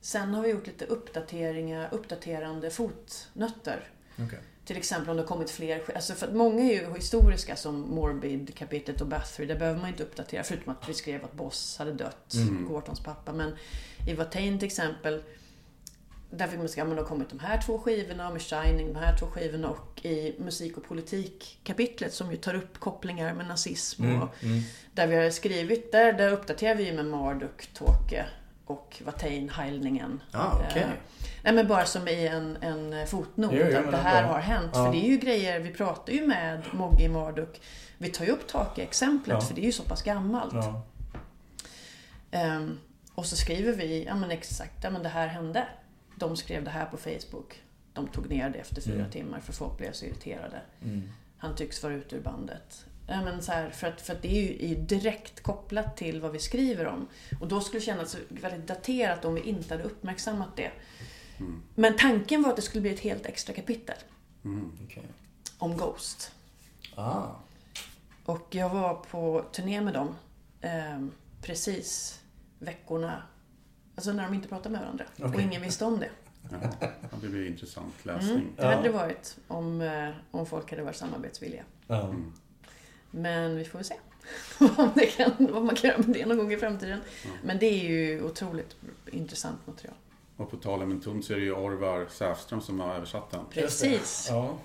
Sen har vi gjort lite uppdateringar, uppdaterande fotnötter. Okej. Till exempel om det har kommit fler, alltså för att många är ju historiska som Morbid-kapitlet och Bathory, där behöver man inte uppdatera förutom att vi skrev att Boss hade dött, Gortons pappa. Men i Watain till exempel, där fick man skriva att det har kommit de här två skivorna, med Shining, de här två skivorna och i musik och politik-kapitlet som ju tar upp kopplingar med nazism och där vi har skrivit, där, där uppdaterar vi ju med Marduk, Tåke och Watain, Heilningen. Ah, okej. Eh, Nej men bara som i en, en fotnot, Jo, jo, att det här har hänt. Ja. För det är ju grejer, vi pratar ju med Mogge i Marduk. Vi tar ju upp Take-exemplet Ja. för det är ju så pass gammalt. Ja. Ehm, och så skriver vi, ja men exakt, ja men det här hände. De skrev det här på Facebook. de tog ner det efter fyra Mm. timmar för folk blev så irriterade. Mm. Han tycks vara ute ur bandet. Ja, men så här, för, att, för att det är ju direkt kopplat till vad vi skriver om. Och då skulle det kännas väldigt daterat om vi inte hade uppmärksammat det. Mm. Men tanken var att det skulle bli ett helt extra kapitel Mm. Okej. om Ghost. Ah. Och jag var på turné med dem eh, precis veckorna, alltså när de inte pratade med varandra. Och Okej. ingen visste om det. Ja, det blir intressant läsning. Mm, det hade det varit om, eh, om folk hade varit samarbetsvilliga. Mm. Men vi får väl se [laughs] om det kan, vad man kan göra med det någon gång i framtiden. Men det är ju otroligt intressant material. Och på tal om en tom så är det ju Orvar Säfström som har översatt den. Precis. Ja.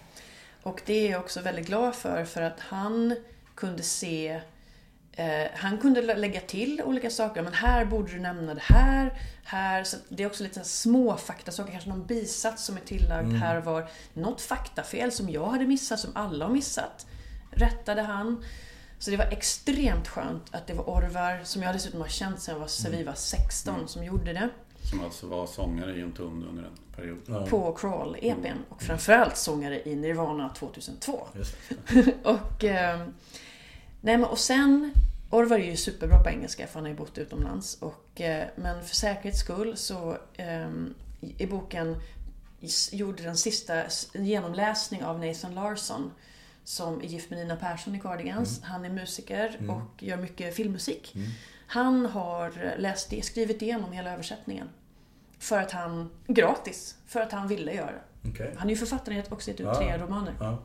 Och det är jag också väldigt glad för, för att han kunde se eh, han kunde lä- lägga till olika saker, men här borde du nämna det här, här. Så det är också lite små faktasaker, kanske någon bisats som är tillagd här och var. Något faktafel som jag hade missat, som alla har missat, rättade han. Så det var extremt skönt att det var Orvar, som jag dessutom har känt sedan jag var, vi var 16, som gjorde det. Som alltså var sångare i en tund under en period. Ja. På Crawl-EPn. Och framförallt sångare i Nirvana 2002. Just [laughs] och, eh, nej men, och sen, Orvar är ju superbra på engelska för han har ju bott utomlands. Och, eh, men för säkerhets skull så eh, i boken gjorde den sista en genomläsning av Nathan Larsson som är gift med Nina Persson i Cardigans. Han är musiker och gör mycket filmmusik. Han har läst det, skrivit igenom hela översättningen. För att han, gratis, för att han ville göra det. Okej. Han är ju författaren, har också gett ut Ja. tre romaner Ja.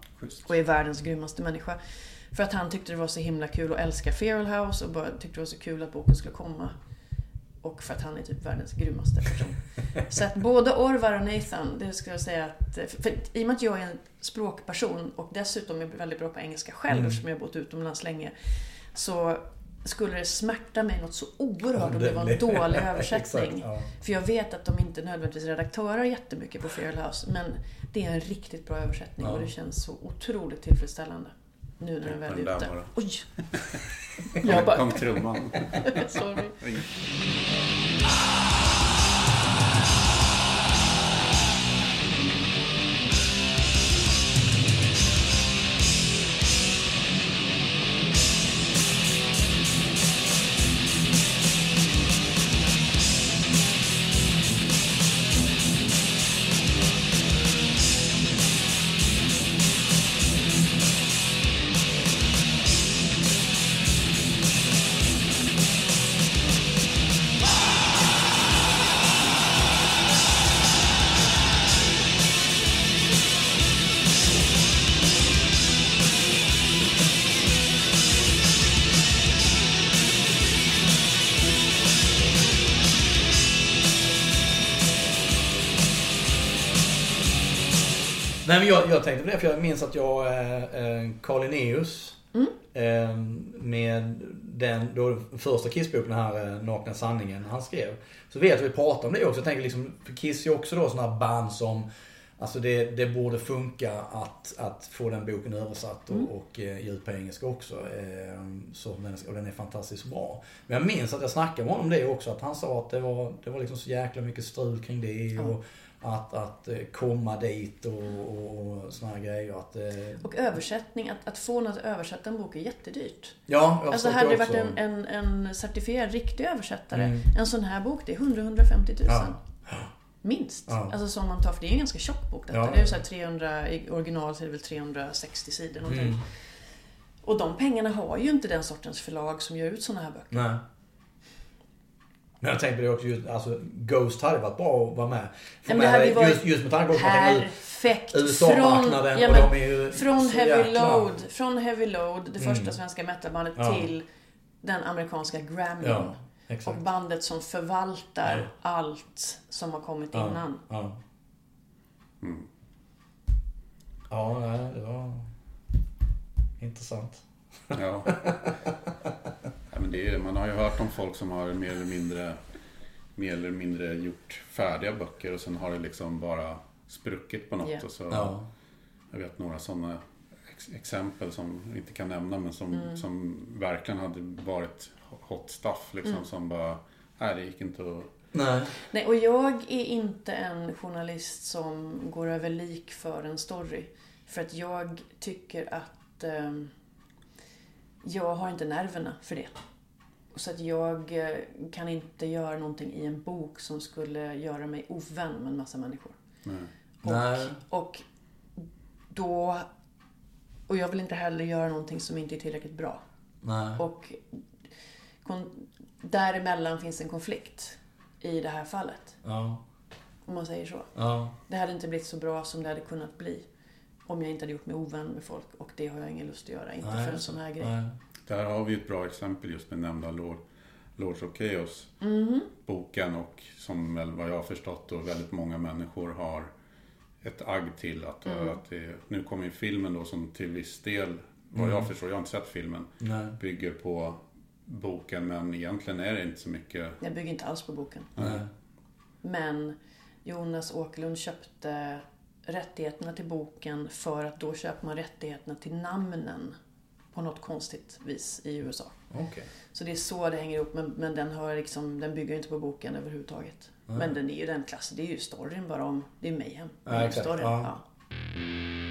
Och är världens grymmaste människa. För att han tyckte det var så himla kul att älska Feral House och bara tyckte det var så kul att boken skulle komma. Och för att han är typ världens grymmaste person. [laughs] så att både Orvar och Nathan, det skulle jag säga att... För, I och med att jag är en språkperson och dessutom är väldigt bra på engelska själv Mm. eftersom jag har bott utomlands länge. Så skulle det smärta mig något så oerhört om det var en dålig [laughs] Exakt, översättning. ja. För jag vet att de inte nödvändigtvis redaktörer jättemycket på Feral House. Men det är en riktigt bra översättning Ja. och det känns så otroligt tillfredsställande. Nu när den väl är ute. bara. Oj! Kom, Jag bara, kom trumman. [laughs] sorry. Men jag, jag tänkte på det för jag minns att jag, eh, eh, Carl Linnaeus eh, med den då, första Kiss-boken, den här eh, Nakna sanningen, han skrev. Så vet vi pratade om det också. Jag tänker liksom, för Kiss är ju också då sådana här band som Alltså det, det borde funka att, att få den boken översatt och, och eh, ge ut på engelska också. Eh, så den, och den är fantastiskt bra. Men jag minns att jag snackade med honom om det också. Att han sa att det var, det var liksom så jäkla mycket strul kring det. Och att, att eh, komma dit och, och, och såna här grejer. Att, eh, Och översättning, att, att få någon att översätta en bok är jättedyrt. ja, jag Alltså hade det varit en, en, en certifierad riktig översättare, Mm. en sån här bok, det är 100-150 000. Ja. Minst. Ja. Alltså som man tar, för det är en ganska tjock bok detta. Ja. Det är ju så här 300, i original så är det väl 360 sidor någonting. Mm. Och de pengarna har ju inte den sortens förlag som ger ut såna här böcker. Nej. Men jag tänkte på det också, just, alltså Ghost hade varit bra att vara med. Få men med hade just, varit just med tanke på Perfekt! USA-marknaden ja, och men de är ju från Heavy jäkla- Load, från Heavy Load, det första Mm. svenska metalbandet, Ja. till den amerikanska Grammyn. Ja, och bandet som förvaltar Ja. allt som har kommit Ja, innan. Ja, Mm. ja nej, det var intressant. Ja. [laughs] men det är, man har ju hört om folk som har mer eller mindre mer eller mindre gjort färdiga böcker och sen har det liksom bara spruckit på något. Ja. Och så, Ja. Jag vet några sådana ex exempel som jag inte kan nämna men som, Mm. som verkligen hade varit hot stuff. Liksom, Som bara, nej det gick inte att Nej. Nej, och jag är inte en journalist som går över lik för en story. För att jag tycker att ehm, jag har inte nerverna för det. Så att jag eh, kan inte göra någonting i en bok som skulle göra mig ovän med en massa människor. Nej. Och, Nej. och då... Och jag vill inte heller göra någonting som inte är tillräckligt bra. Nej. Och kon, däremellan finns en konflikt i det här fallet. Ja. Om man säger så. Ja. Det hade inte blivit så bra som det hade kunnat bli. Om jag inte hade gjort mig ovän med folk. Och det har jag ingen lust att göra. Inte Nej. för en sån här grej. Nej. Där har vi ett bra exempel just med nämnda Lord, Lords of Chaos. Boken och som väl vad jag har förstått då väldigt många människor har ett agg till att, att det, nu kommer ju filmen då som till viss del, vad jag förstår, jag har inte sett filmen, Nej. bygger på boken men egentligen är det inte så mycket. Jag bygger inte alls på boken. Nej. Men Jonas Åkerlund köpte rättigheterna till boken för att då köper man rättigheterna till namnen på något konstigt vis i USA. Okej. Så det är så det hänger ihop, men, men den, har liksom, den bygger inte på boken överhuvudtaget. Men den är ju den klassen, det är ju storyn bara om, det är Mayhem. Ja, exakt. Storyn, Ja. ja. Ja,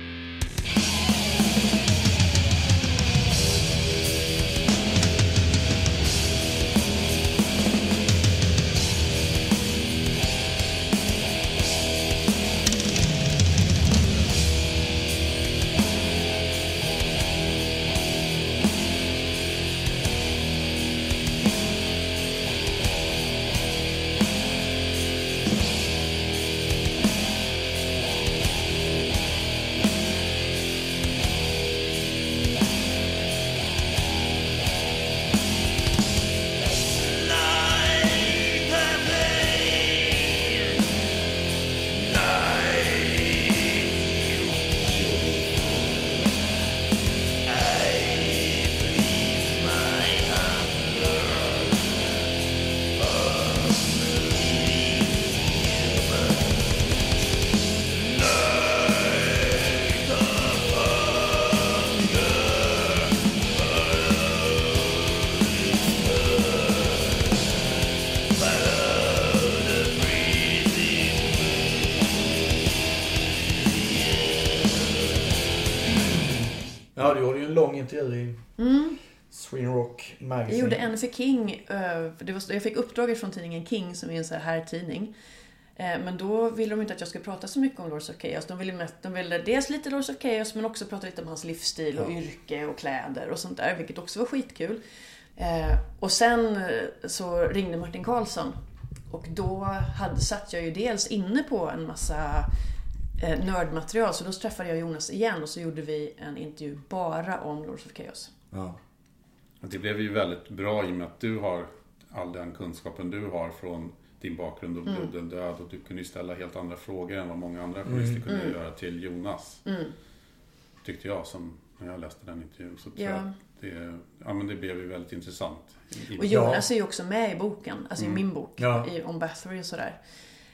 För King. eh, Det var, jag fick uppdraget från tidningen King som är en så här herrtidning. Eh, Men då ville de inte att jag skulle prata så mycket om Lords of Chaos. De ville, mest, de ville dels lite Lords of Chaos men också prata lite om hans livsstil och Ja. yrke och kläder och sånt där. Vilket också var skitkul. Eh, Och sen så ringde Martin Karlsson. Och då hade, satt jag ju dels inne på en massa nördmaterial. Så då träffade jag Jonas igen och så gjorde vi en intervju bara om Lords of Chaos. Ja. Det blev ju väldigt bra i och med att du har all den kunskapen du har från din bakgrund och Blood and död och du kunde ju ställa helt andra frågor än vad många andra journalister kunde göra till Jonas. Tyckte jag som när jag läste den intervjun. Så tror Ja. jag det, ja, men det blev ju väldigt intressant. Och Jonas är ju också med i boken, alltså i min bok, Ja. i, om Bathory och sådär.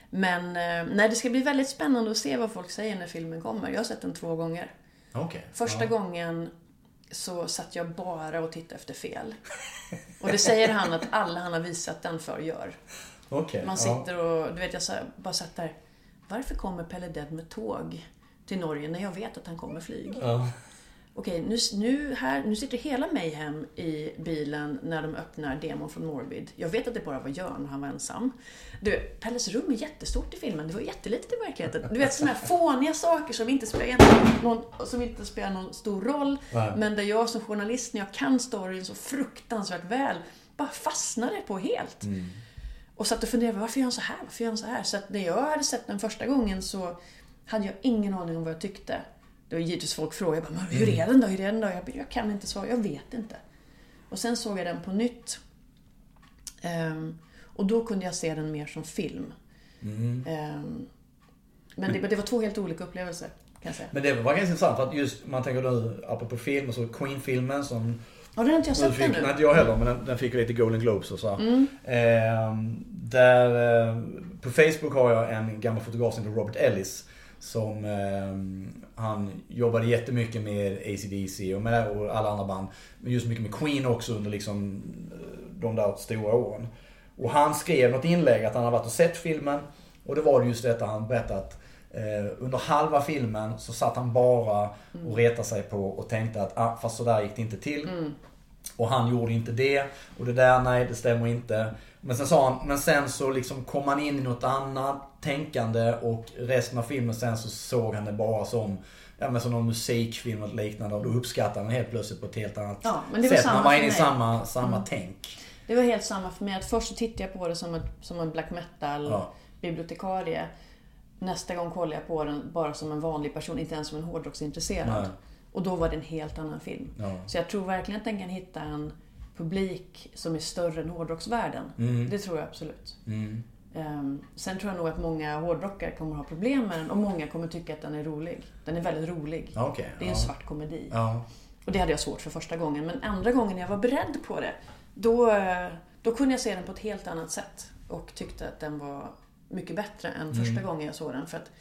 Men eh, nej, det ska bli väldigt spännande att se vad folk säger när filmen kommer. Jag har sett den två gånger. Okej. Första ja. gången så satt jag bara och tittade efter fel. Och det säger han att alla han har visat den för gör. Okej. Man sitter och, du vet jag bara satt där. Varför kommer Pelle Dead med tåg till Norge när jag vet att han kommer flyg? Ja. Okej, nu, nu, här, nu sitter hela Mayhem i bilen när de öppnar demon från Morbid. Jag vet att det bara var Jörn och han var ensam. Du, Pelles rum är jättestort i filmen, det var jättelitet i verkligheten. Du vet sådana här [laughs] fåniga saker som inte spelar någon, som inte spelar någon stor roll. Nej. Men där jag som journalist, när jag kan storyn så fruktansvärt väl, bara fastnade på helt. Och satt och funderade, varför gör han så här? Varför gör han så här? Så att när jag hade sett den första gången så hade jag ingen aning om vad jag tyckte. Det var givetvis folk frågade, bara, hur är den då? Hur är den då? Jag, jag kan inte svara, jag vet inte. Och sen såg jag den på nytt. Ehm, och då kunde jag se den mer som film. Ehm, men det, det var två helt olika upplevelser, kan jag säga. Men det var ganska intressant för att just, man tänker nu, apropå film, så Queen-filmen som Har du inte jag sett den fick, nu? nej, inte jag heller, men den, den fick lite Golden Globes och så. här. Ehm, där, eh, på Facebook har jag en gammal fotograf som heter Robert Ellis. Som, ehm, han jobbade jättemycket med AC/DC och, med, och alla andra band. Men just mycket med Queen också under liksom, eh, de där stora åren. Och han skrev något inlägg att han hade varit och sett filmen. Och det var just detta han berättade att eh, under halva filmen så satt han bara och retade sig på och tänkte att ah, fast så där gick det inte till. Och han gjorde inte det. Och det där, nej det stämmer inte. Men sen sa han, men sen så liksom kom han in i något annat tänkande och resten av filmen sen så såg han det bara som Ja men som någon musikfilm och liknande och då uppskattade han helt plötsligt på ett helt annat Ja, men det var sätt. samma Man var inne i. Mm. samma, samma tänk. Det var helt samma för mig. Att först så tittade jag på det som, ett, som en black metal Ja. bibliotekarie. Nästa gång kollade jag på den bara som en vanlig person, inte ens som en hårdrocksintresserad. Nej. Och då var det en helt annan film. Ja. Så jag tror verkligen att den kan hitta en publik som är större än hårdrocksvärlden. Mm. Det tror jag absolut. Ehm, sen tror jag nog att många hårdrockare kommer ha problem med den och många kommer tycka att den är rolig. Den är väldigt rolig. Okej. Det är en Ja. svart komedi. Ja. Och det hade jag svårt för första gången. Men andra gången när jag var beredd på det, då, då kunde jag se den på ett helt annat sätt. Och tyckte att den var mycket bättre än första Mm. gången jag såg den. För att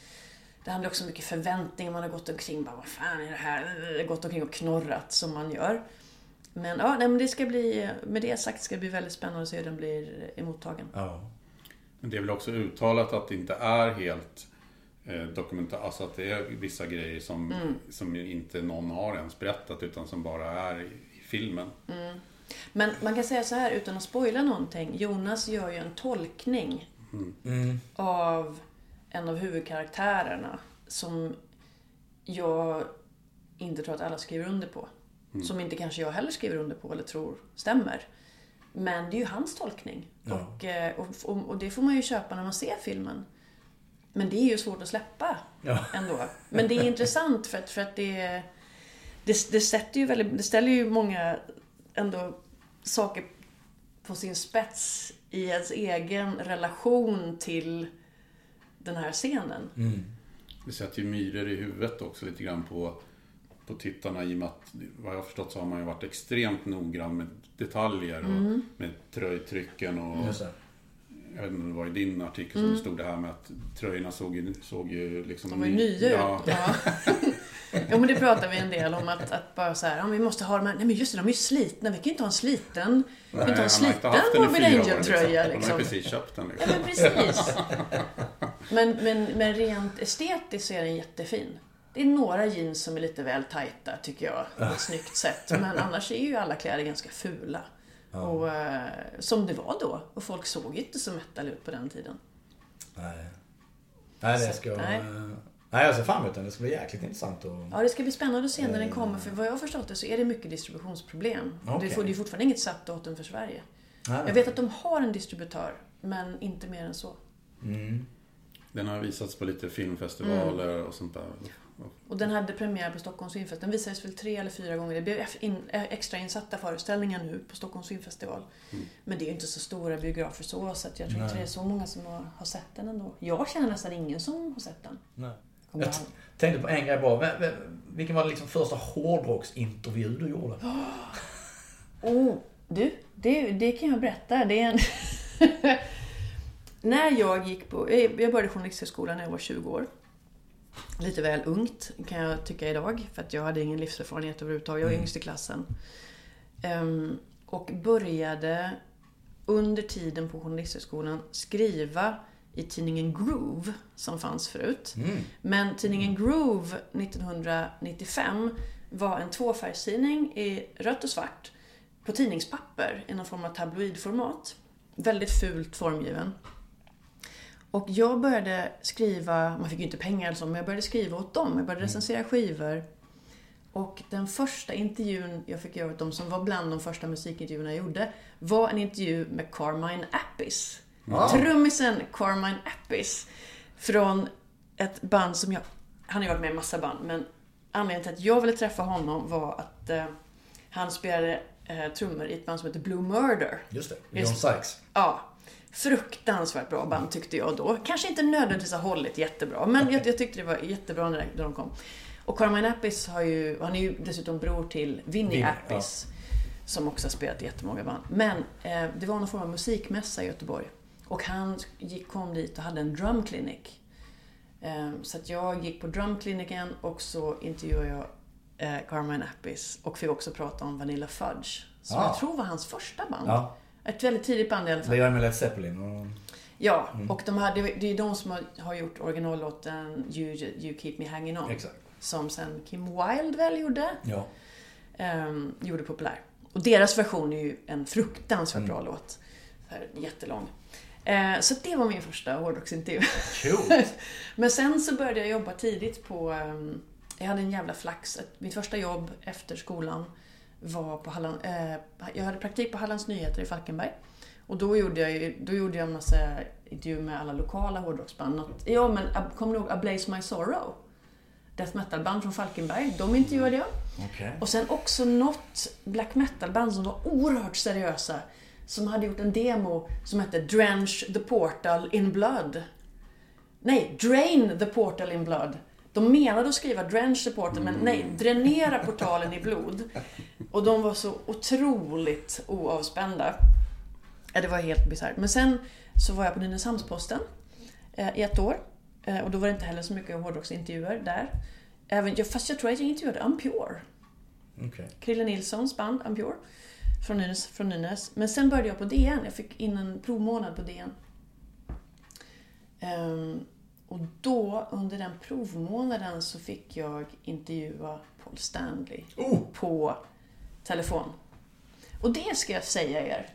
det handlar också om mycket förväntningar. Man har gått omkring bara, vad fan är det här? Gått omkring och knorrat som man gör. Men ja, nej, men det ska bli, med det sagt ska det bli väldigt spännande att se hur den blir emottagen. Ja. Men det är väl också uttalat att det inte är helt eh, dokumentärt. Alltså att det är vissa grejer som, Mm. som inte någon har ens berättat utan som bara är i, i filmen. Men man kan säga så här utan att spoila någonting. Jonas gör ju en tolkning Mm. av en av huvudkaraktärerna som jag inte tror att alla skriver under på. Som inte kanske jag heller skriver under på eller tror stämmer. Men det är ju hans tolkning. Ja. Och, eh, och, och, och det får man ju köpa när man ser filmen. Men det är ju svårt att släppa Ja. ändå. Men det är intressant för att, för att det, det, det, sätter ju väldigt, det ställer ju många ändå saker på sin spets i ens egen relation till den här scenen. Det sätter ju myror i huvudet också lite grann på, på tittarna i och med att vad jag har förstått så har man ju varit extremt noggrann med detaljer och Mm. med tröjtrycken och jag vet inte om det var i din artikel som det stod det här med att tröjorna såg ju, såg ju liksom... Mm. De var ju ny- nya ja, ut. Ja. ja, men det pratar vi en del om att, att bara så här, ja, vi måste ha de här, nej men just det, de är ju slitna, vi kan ju inte ha en sliten, vi kan inte ha en har sliten Morbid Angel-tröja De har liksom. ju precis köpt den Ja liksom. men precis. [laughs] Men, men, men rent estetiskt så är den jättefin. Det är några jeans som är lite väl tajta tycker jag, på ett [laughs] snyggt sätt. Men annars är ju alla kläder ganska fula. Och, eh, som det var då. Och folk såg inte så metal ut på den tiden. Nej. Nej, det Så, ska... nej. Nej. nej, jag ser fram emot den. Det ska bli jäkligt intressant att... Ja, det ska bli spännande att se när den kommer. För vad jag har förstått det så är det mycket distributionsproblem. Okej. Det får- det är fortfarande inget satt datum för Sverige. Nej, Jag vet att de har en distributör, men inte mer än så. Den har visats på lite filmfestivaler Mm. och sånt där. Och den hade premiär på Stockholms filmfest. Den visades väl tre eller fyra gånger. Det blev in, eh, extra insatta föreställningar nu på Stockholms filmfestival. Men det är ju inte så stora biografer så, så att jag tror inte det är så många som har, har sett den ändå. Jag känner nästan ingen som har sett den. Nej. Kommer Jag tänkte på en grej bara. Vem- vem- Vilken var liksom första hårdrocksintervju du gjorde? [gasps] Oh, du, det, det kan jag berätta. Det är en... [laughs] när jag gick på... Jag började journalisthögskolan när jag var 20 år. Lite väl ungt kan jag tycka idag. För att jag hade ingen livserfarenhet överhuvudtaget. Jag var yngst i klassen. Ehm, och började under tiden på journalisthögskolan skriva i tidningen Groove som fanns förut. Men tidningen Groove 1995 var en tvåfärgstidning i rött och svart på tidningspapper i någon form av tabloidformat. Väldigt fult formgiven. Och jag började skriva, man fick ju inte pengar eller så, men jag började skriva åt dem. Jag började recensera skivor. Och den första intervjun jag fick göra åt dem, som var bland de första musikintervjuerna jag gjorde, var en intervju med Carmine Appice. Trummisen Carmine Appice. Från ett band som jag... Han har ju varit med i massa band, men anledningen till att jag ville träffa honom var att eh, han spelade eh, trummor i ett band som heter Blue Murder. Just det. John Sykes. Ja. Fruktansvärt bra band tyckte jag då. Kanske inte nödvändigtvis har hållit jättebra, men jag, jag tyckte det var jättebra när, när de kom. Och Carmine Appice har ju, han är ju dessutom bror till Vinnie Vinnie, Appice. Som också har spelat i jättemånga band. Men eh, det var någon form av musikmässa i Göteborg. Och han gick, kom dit och hade en drumklinik. Eh, så att jag gick på drumkliniken och så intervjuade jag eh, Carmine Appice. Och fick också prata om Vanilla Fudge. Som Ah. jag tror var hans första band. Ja. Ett väldigt tidigt band i alla fall. Lirade med Led Zeppelin och... Ja, och de hade, det är de som har, har gjort originallåten you, you Keep Me Hanging On. Exakt. Som sen Kim Wilde väl gjorde. Ja. Um, gjorde populär. Och deras version är ju en fruktansvärt bra låt. Så här, jättelång. Eh, så det var min första hårdrocksintervju. Coolt. [laughs] Men sen så började jag jobba tidigt på... ehm, jag hade en jävla flax. Mitt första jobb efter skolan var på Halland, eh, Jag hade praktik på Hallands Nyheter i Falkenberg. Och då gjorde jag, då gjorde jag en massa intervjuer med alla lokala hårdrocksband. Något, ja, men ab- kommer du ihåg A Blaze My Sorrow? Death metal-band från Falkenberg. De intervjuade jag. Okej. Och sen också något black metal-band som var oerhört seriösa. Som hade gjort en demo som hette Drench the Portal in Blood. Nej, Drain the Portal in Blood. De menade att skriva Drench the Portal, men nej, dränera portalen i blod. [laughs] Och de var så otroligt oavspända. Det var helt bisarrt. Men sen så var jag på Nynäshamns-Posten eh, i ett år. Eh, och då var det inte heller så mycket hårdrocksintervjuer där. Även, fast jag tror att jag intervjuade Unpure. Okej. Krille Nilssons band Ampure från Nynäs, från Nynäs. Men sen började jag på DN. Jag fick in en provmånad på DN. Ehm, och då, under den provmånaden, så fick jag intervjua Paul Stanley Oh! på telefon. Och det ska jag säga er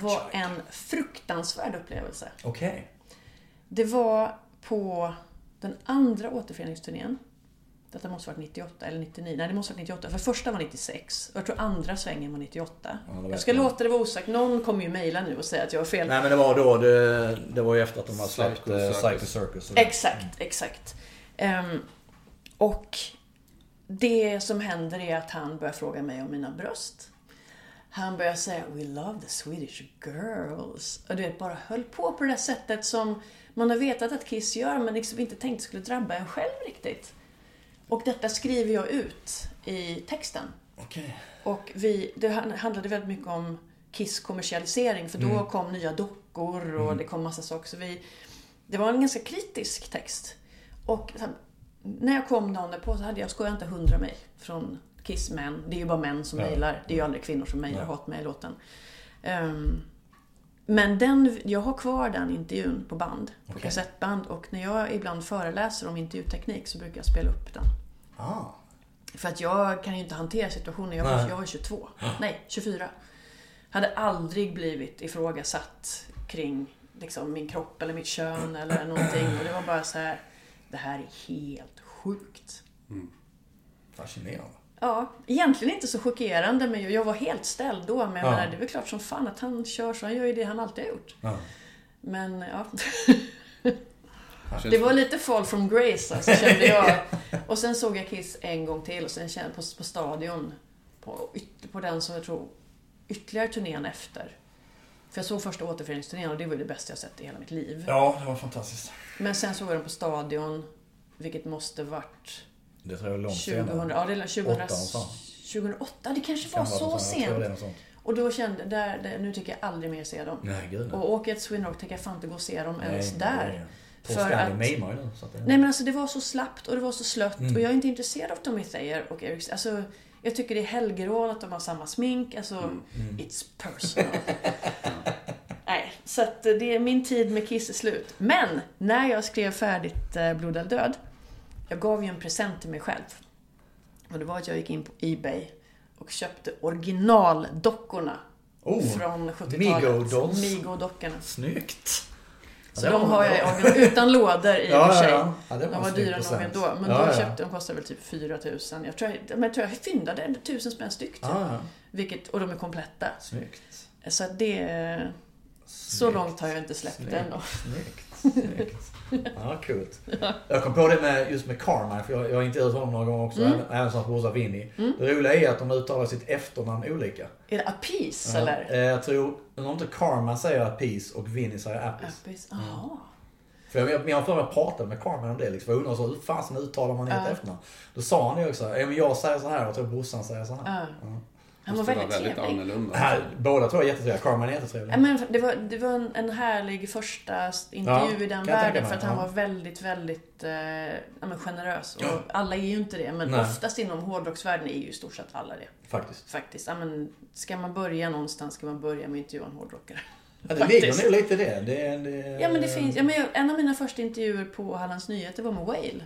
var en fruktansvärd upplevelse. Okej. Det var på den andra återföreningsturnén. Detta måste varit 98 eller 99. Nej, det måste varit 98. För första var 96. Och jag tror andra svängen var 98. Ja, jag ska jag. låta det vara osagt. Någon kommer ju mejla nu och säga att jag har fel. Nej men det var då, det, det var ju efter att de hade släppt Psycho eh, Circus. Psycho Circus. och- Exakt, exakt. Ehm, och det som händer är att han börjar fråga mig om mina bröst. Han börjar säga We love the Swedish girls. Och du vet, bara höll på på det där sättet som man har vetat att Kiss gör men liksom inte tänkt skulle drabba en själv riktigt. Och detta skriver jag ut i texten. Okej. Och vi, det handlade väldigt mycket om Kiss kommersialisering för då Mm. kom nya dockor och det kom massa saker. Så vi, det var en ganska kritisk text. Och när jag kom dagen därpå så hade jag, skojar inte, 100 mejl från Kiss män. Det är ju bara män som Ja. mejlar. Det är ju aldrig kvinnor som mejlar Nej. hatmejl-låten. Um, men den, jag har kvar den intervjun på band, på Okej. kassettband. Och när jag ibland föreläser om intervjuteknik så brukar jag spela upp den. Ah. För att jag kan ju inte hantera situationen. Jag var, Nej. jag var 22. Nej, 24. Hade aldrig blivit ifrågasatt kring liksom, min kropp eller mitt kön eller någonting. Och det var bara så här. Det här är helt sjukt. Fascinerande. Ja, egentligen inte så chockerande men jag- var helt ställd då. Men jag Ja. menar, det är väl klart som fan att han kör så. Han gör ju det han alltid har gjort. Ja. Men ja. Det var lite fall from grace alltså, kände jag. Och sen såg jag Kiss en gång till och sen kände jag på, på stadion. På, på den som jag tror ytterligare turnén efter. För jag såg första återföreningsturnén och det var det bästa jag sett i hela mitt liv. ja, det var fantastiskt. Men sen såg jag den på stadion. Vilket måste varit Det tror jag är långt 2000, senare. ja, det är 2000, Åtta någonstans. 2008. Det kanske Kan var så är sent. Och då kände där, där, nu tycker jag aldrig mer se dem. Nej, gud nej. Och åker jag till Sweden Rock tänker jag fan inte gå och se dem ens Nej, där. det är- Paul För att-. Så att det... Nej men alltså det var så slappt och det var så slött Mm. och jag är inte intresserad av Tommy Thayer och Eric Alltså jag tycker det är helgerån att de har samma smink. Alltså, Mm. it's personal. [laughs] Nej, så att det är min tid med Kiss är slut. Men när jag skrev färdigt eh, Blod eller död, jag gav ju en present till mig själv. Och det var att jag gick in på Ebay och köpte originaldockorna Oh, från 70-talet. Migo-dolls. Migo-dockorna. Snyggt. Ja, Så det de har jag original, utan lådor i och Ja, för ja, sig. ja. Ja, De var dyra nog ändå. Men ja, då ja. köpte de kostade väl typ 4000. Jag tror jag, jag, tror jag fyndade 1000 spänn styck. Typ. Ja, ja. Vilket, och de är kompletta. Snyggt. Så det... Så Snyggt. långt har jag inte släppt Snyggt. det ännu. Snyggt. [laughs] Snyggt. [laughs] Ja, kul. Jag kom på det med, just med Carmine, för jag, jag har intervjuat honom några gånger också, Mm. även, hans brorsa Vinny. Det roliga är att de uttalar sitt efternamn olika. Är det Appease Ja. eller? Eh, Jag tror, om inte Carmine säger Appease och Vinny säger Appis. Appease, jaha. För jag, jag, jag har för mig att jag pratade med Carmen om det liksom. Jag undrar så, hur fasen uttalar man ett Ja. efternamn? Då sa han det också. Ja, men jag säger så här och jag tror brorsan säger så här. Ja. Ja. Han var väldigt väldigt trevlig. annorlunda. Här, båda jag är jättetrevliga. Carmen är jättetrevlig. Ja, men det var, det var en, en härlig första intervju Ja, i den världen för att han ja. var väldigt, väldigt eh, men generös. Och Ja. alla är ju inte det, men Nej. oftast inom hårdrocksvärlden är ju i stort sett alla det. Faktiskt. Faktiskt. Ja, men ska man börja någonstans ska man börja med att intervjua en hårdrockare. Ja, det Faktiskt. ligger nog lite det. det, det Ja men det finns, ja, men jag, en av mina första intervjuer på Hallands Nyheter var med Whale.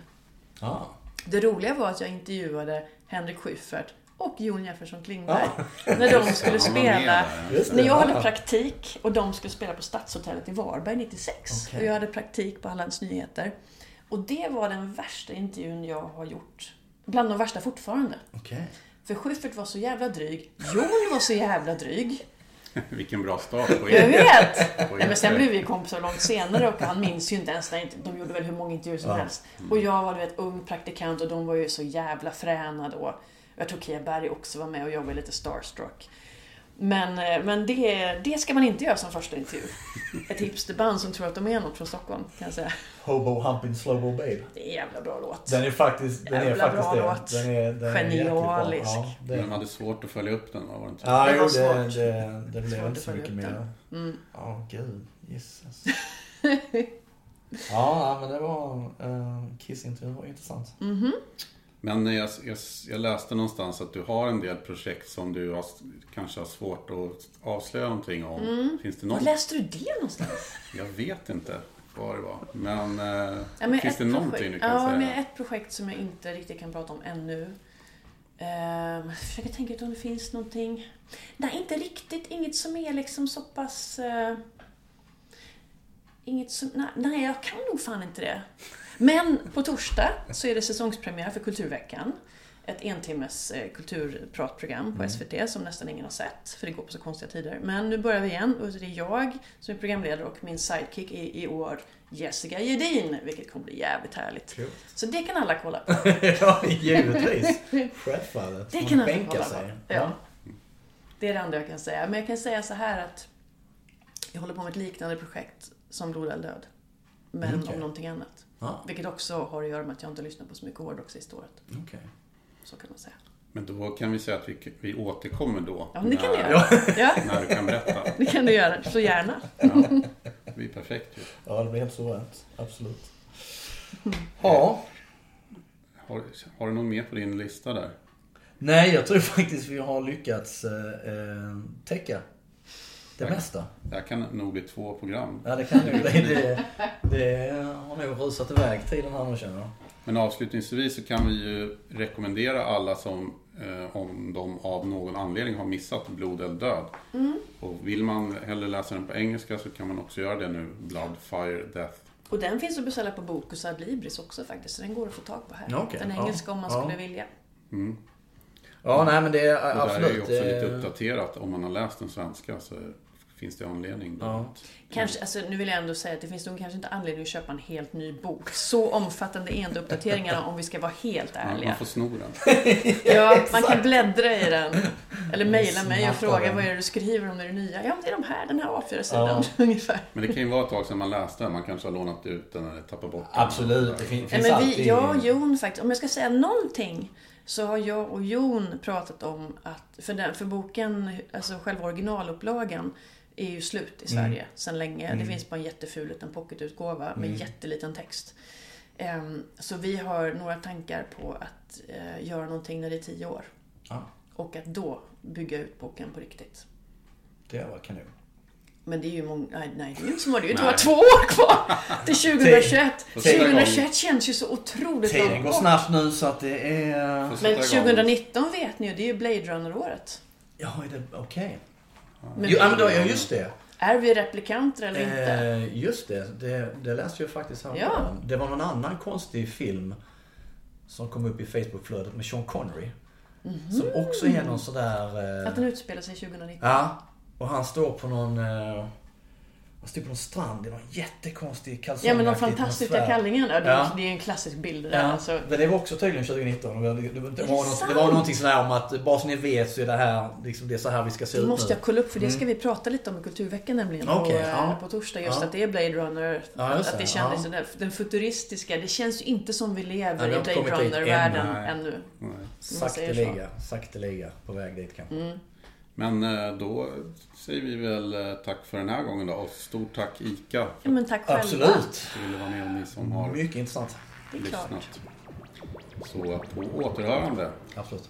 Ja. Det roliga var att jag intervjuade Henrik Schyffert och Jon Jefferson Klingberg. När de skulle spela. När jag ja. hade praktik och de skulle spela på Stadshotellet i Varberg 96. Okej. Och jag hade praktik på Hallands Nyheter. Och det var den värsta intervjun jag har gjort. Bland de värsta fortfarande. Okej. För Schyffert var så jävla dryg. Jon var så jävla dryg. [laughs] Vilken bra start på Jag er. vet! på Nej, men sen blev vi kompisar långt senare och han minns ju inte ens när inte, de gjorde väl hur många intervjuer som Ja. helst. Och jag var du vet, ung praktikant och de var ju så jävla fräna då. Jag tror Kia Berg också var med och jag var lite starstruck. Men, eh, men det, det ska man inte göra som första intervju. Ett hipsterband som tror att de är något från Stockholm, kan jag säga. Hobo Humping Slowbo Babe. Det är en jävla bra låt. Den är faktiskt, den är faktiskt bra det. låt. Den är, den är. Genialisk. Ja, Men de det, hade svårt att följa upp den, va? var det inte? ja Det jo, var det, svårt. det, det blev inte så mycket mer. Mm. Ja, gud. Jesus. [laughs] ja, men det var... Uh, Kiss-intervjun var intressant. Mhm. Men jag, jag, jag läste någonstans att du har en del projekt som du har, kanske har svårt att avslöja någonting om. Mm. Finns det Var något? läste du det någonstans? [laughs] Jag vet inte vad det var. Men, eh, Ja, men finns det någonting projekt, du kan ja, säga? men ett projekt som jag inte riktigt kan prata om ännu. Ehm, jag försöker tänka ut om det finns någonting. Nej, inte riktigt. Inget som är liksom så pass... eh, inget som... Nej, nej, jag kan nog fan inte det. Men på torsdag så är det säsongspremiär för Kulturveckan. Ett entimmes eh, kulturpratprogram på SVT som nästan ingen har sett, för det går på så konstiga tider. Men nu börjar vi igen och det är jag som är programledare och min sidekick är i år Jessica Gedin, vilket kommer bli jävligt härligt. Kul. Så det kan alla kolla på. [laughs] ja, givetvis. Självfallet. Det kan alla kolla sig. på. Ja. Det är det enda jag kan säga. Men jag kan säga så här att jag håller på med ett liknande projekt som Blod eller död. Men Okej. om någonting annat. Ja, Vilket också har att göra med att jag inte lyssnar på så mycket hårdrock sista året. okej. Så kan man säga. Men då kan vi säga att vi, vi återkommer då. Ja, men det kan du göra. Ja, När du kan berätta. [laughs] det kan du göra. Så gärna. Ja, det blir perfekt ju. Ja, det blir helt suveränt. Absolut. Ja. Har, har du något mer på din lista där? Nej, jag tror faktiskt vi har lyckats eh, eh, täcka det Tack. mesta. Det här kan nog bli två program. Ja, det kan det bli. [laughs] Det, det har nog rusat iväg tiden här nu känner jag. Men avslutningsvis så kan vi ju rekommendera alla som, eh, om de av någon anledning har missat Blod eller död. Mm. Och vill man hellre läsa den på engelska så kan man också göra det nu. Blood, Fire, Death. Och den finns att beställa på Bokus Adlibris också faktiskt. Så den går att få tag på här. Ja, okej. Den Ja. engelska om man Ja. skulle vilja. Mm. Ja, nej men det är Och där är absolut. ju också lite eh, uppdaterat. Om man har läst den svenska så finns det anledning. Då. Ja. Kanske, alltså, nu vill jag ändå säga att det finns nog kanske inte anledning att köpa en helt ny bok. Så omfattande är inte uppdateringarna om vi ska vara helt Ja, ärliga. man får sno den. Ja, [laughs] man kan bläddra i den. Eller mejla mig och fråga den. vad är det du skriver om det är det nya? Ja, men det är de här, den här A4-sidan Ja. [laughs] ungefär. Men det kan ju vara ett tag sedan man läste den. Man kanske har lånat ut den eller tappat bort den. Absolut, det fin- Nej, finns men alltid... vi, jag och Jon faktiskt, om jag ska säga någonting så har jag och Jon pratat om att, för, den, för boken, alltså själva originalupplagan är ju slut i Sverige sedan länge. Det finns bara en jätteful liten pocketutgåva med jätteliten text. Ehm, så vi har några tankar på att eh, göra någonting när det är tio år. Ja, Och att då bygga ut boken på riktigt. det var kanon. Men det är ju många, nej, nej det är ju inte så många, det är ju bara två år kvar till 2021. Första gången. 2021 känns ju så otroligt Tiden långt går bort. snabbt nu så att det är... Men sätta igång. 2019 vet ni ju, det är ju Blade Runner-året. Ja, är det okej? Men Jo, men då, ja, just det. är vi replikanter eller inte? Eh, just det, det, det läste jag faktiskt här. Ja. Det var någon annan konstig film som kom upp i Facebookflödet med Sean Connery. Som också är någon sådär... Eh, Mhm. Att den utspelar sig 2019. Ja, och han står på någon... Eh, Han stod på en strand i någon jättekonstig Ja kalsong. men de fantastiska kallingarna, det, Ja. det är en klassisk bild det där. Ja, Alltså, men det var också tydligen 2019. Och Det, det, det, var, det något, det var någonting sådär om att bara så ni vet så är det här, liksom, det är så här vi ska se det ut måste nu. jag kolla upp för det ska vi prata lite om i Kulturveckan nämligen Okej, på, eh, ja. på torsdag. Just Ja. att det är Blade Runner. Ja, att det, det kändes ja. sådär, den futuristiska. Det känns ju inte som vi lever Nej, vi i Blade Runner-världen ännu. Nej. man Sakteliga, sakteliga på väg dit kanske. Mm. Men eh, då säger vi väl eh, tack för den här gången då. Och stort tack ICA Ja, för men tack själva. Absolut. att ville vara med ni som har Mycket intressant. Det är klart. lyssnat. Så på återhörande. Absolut.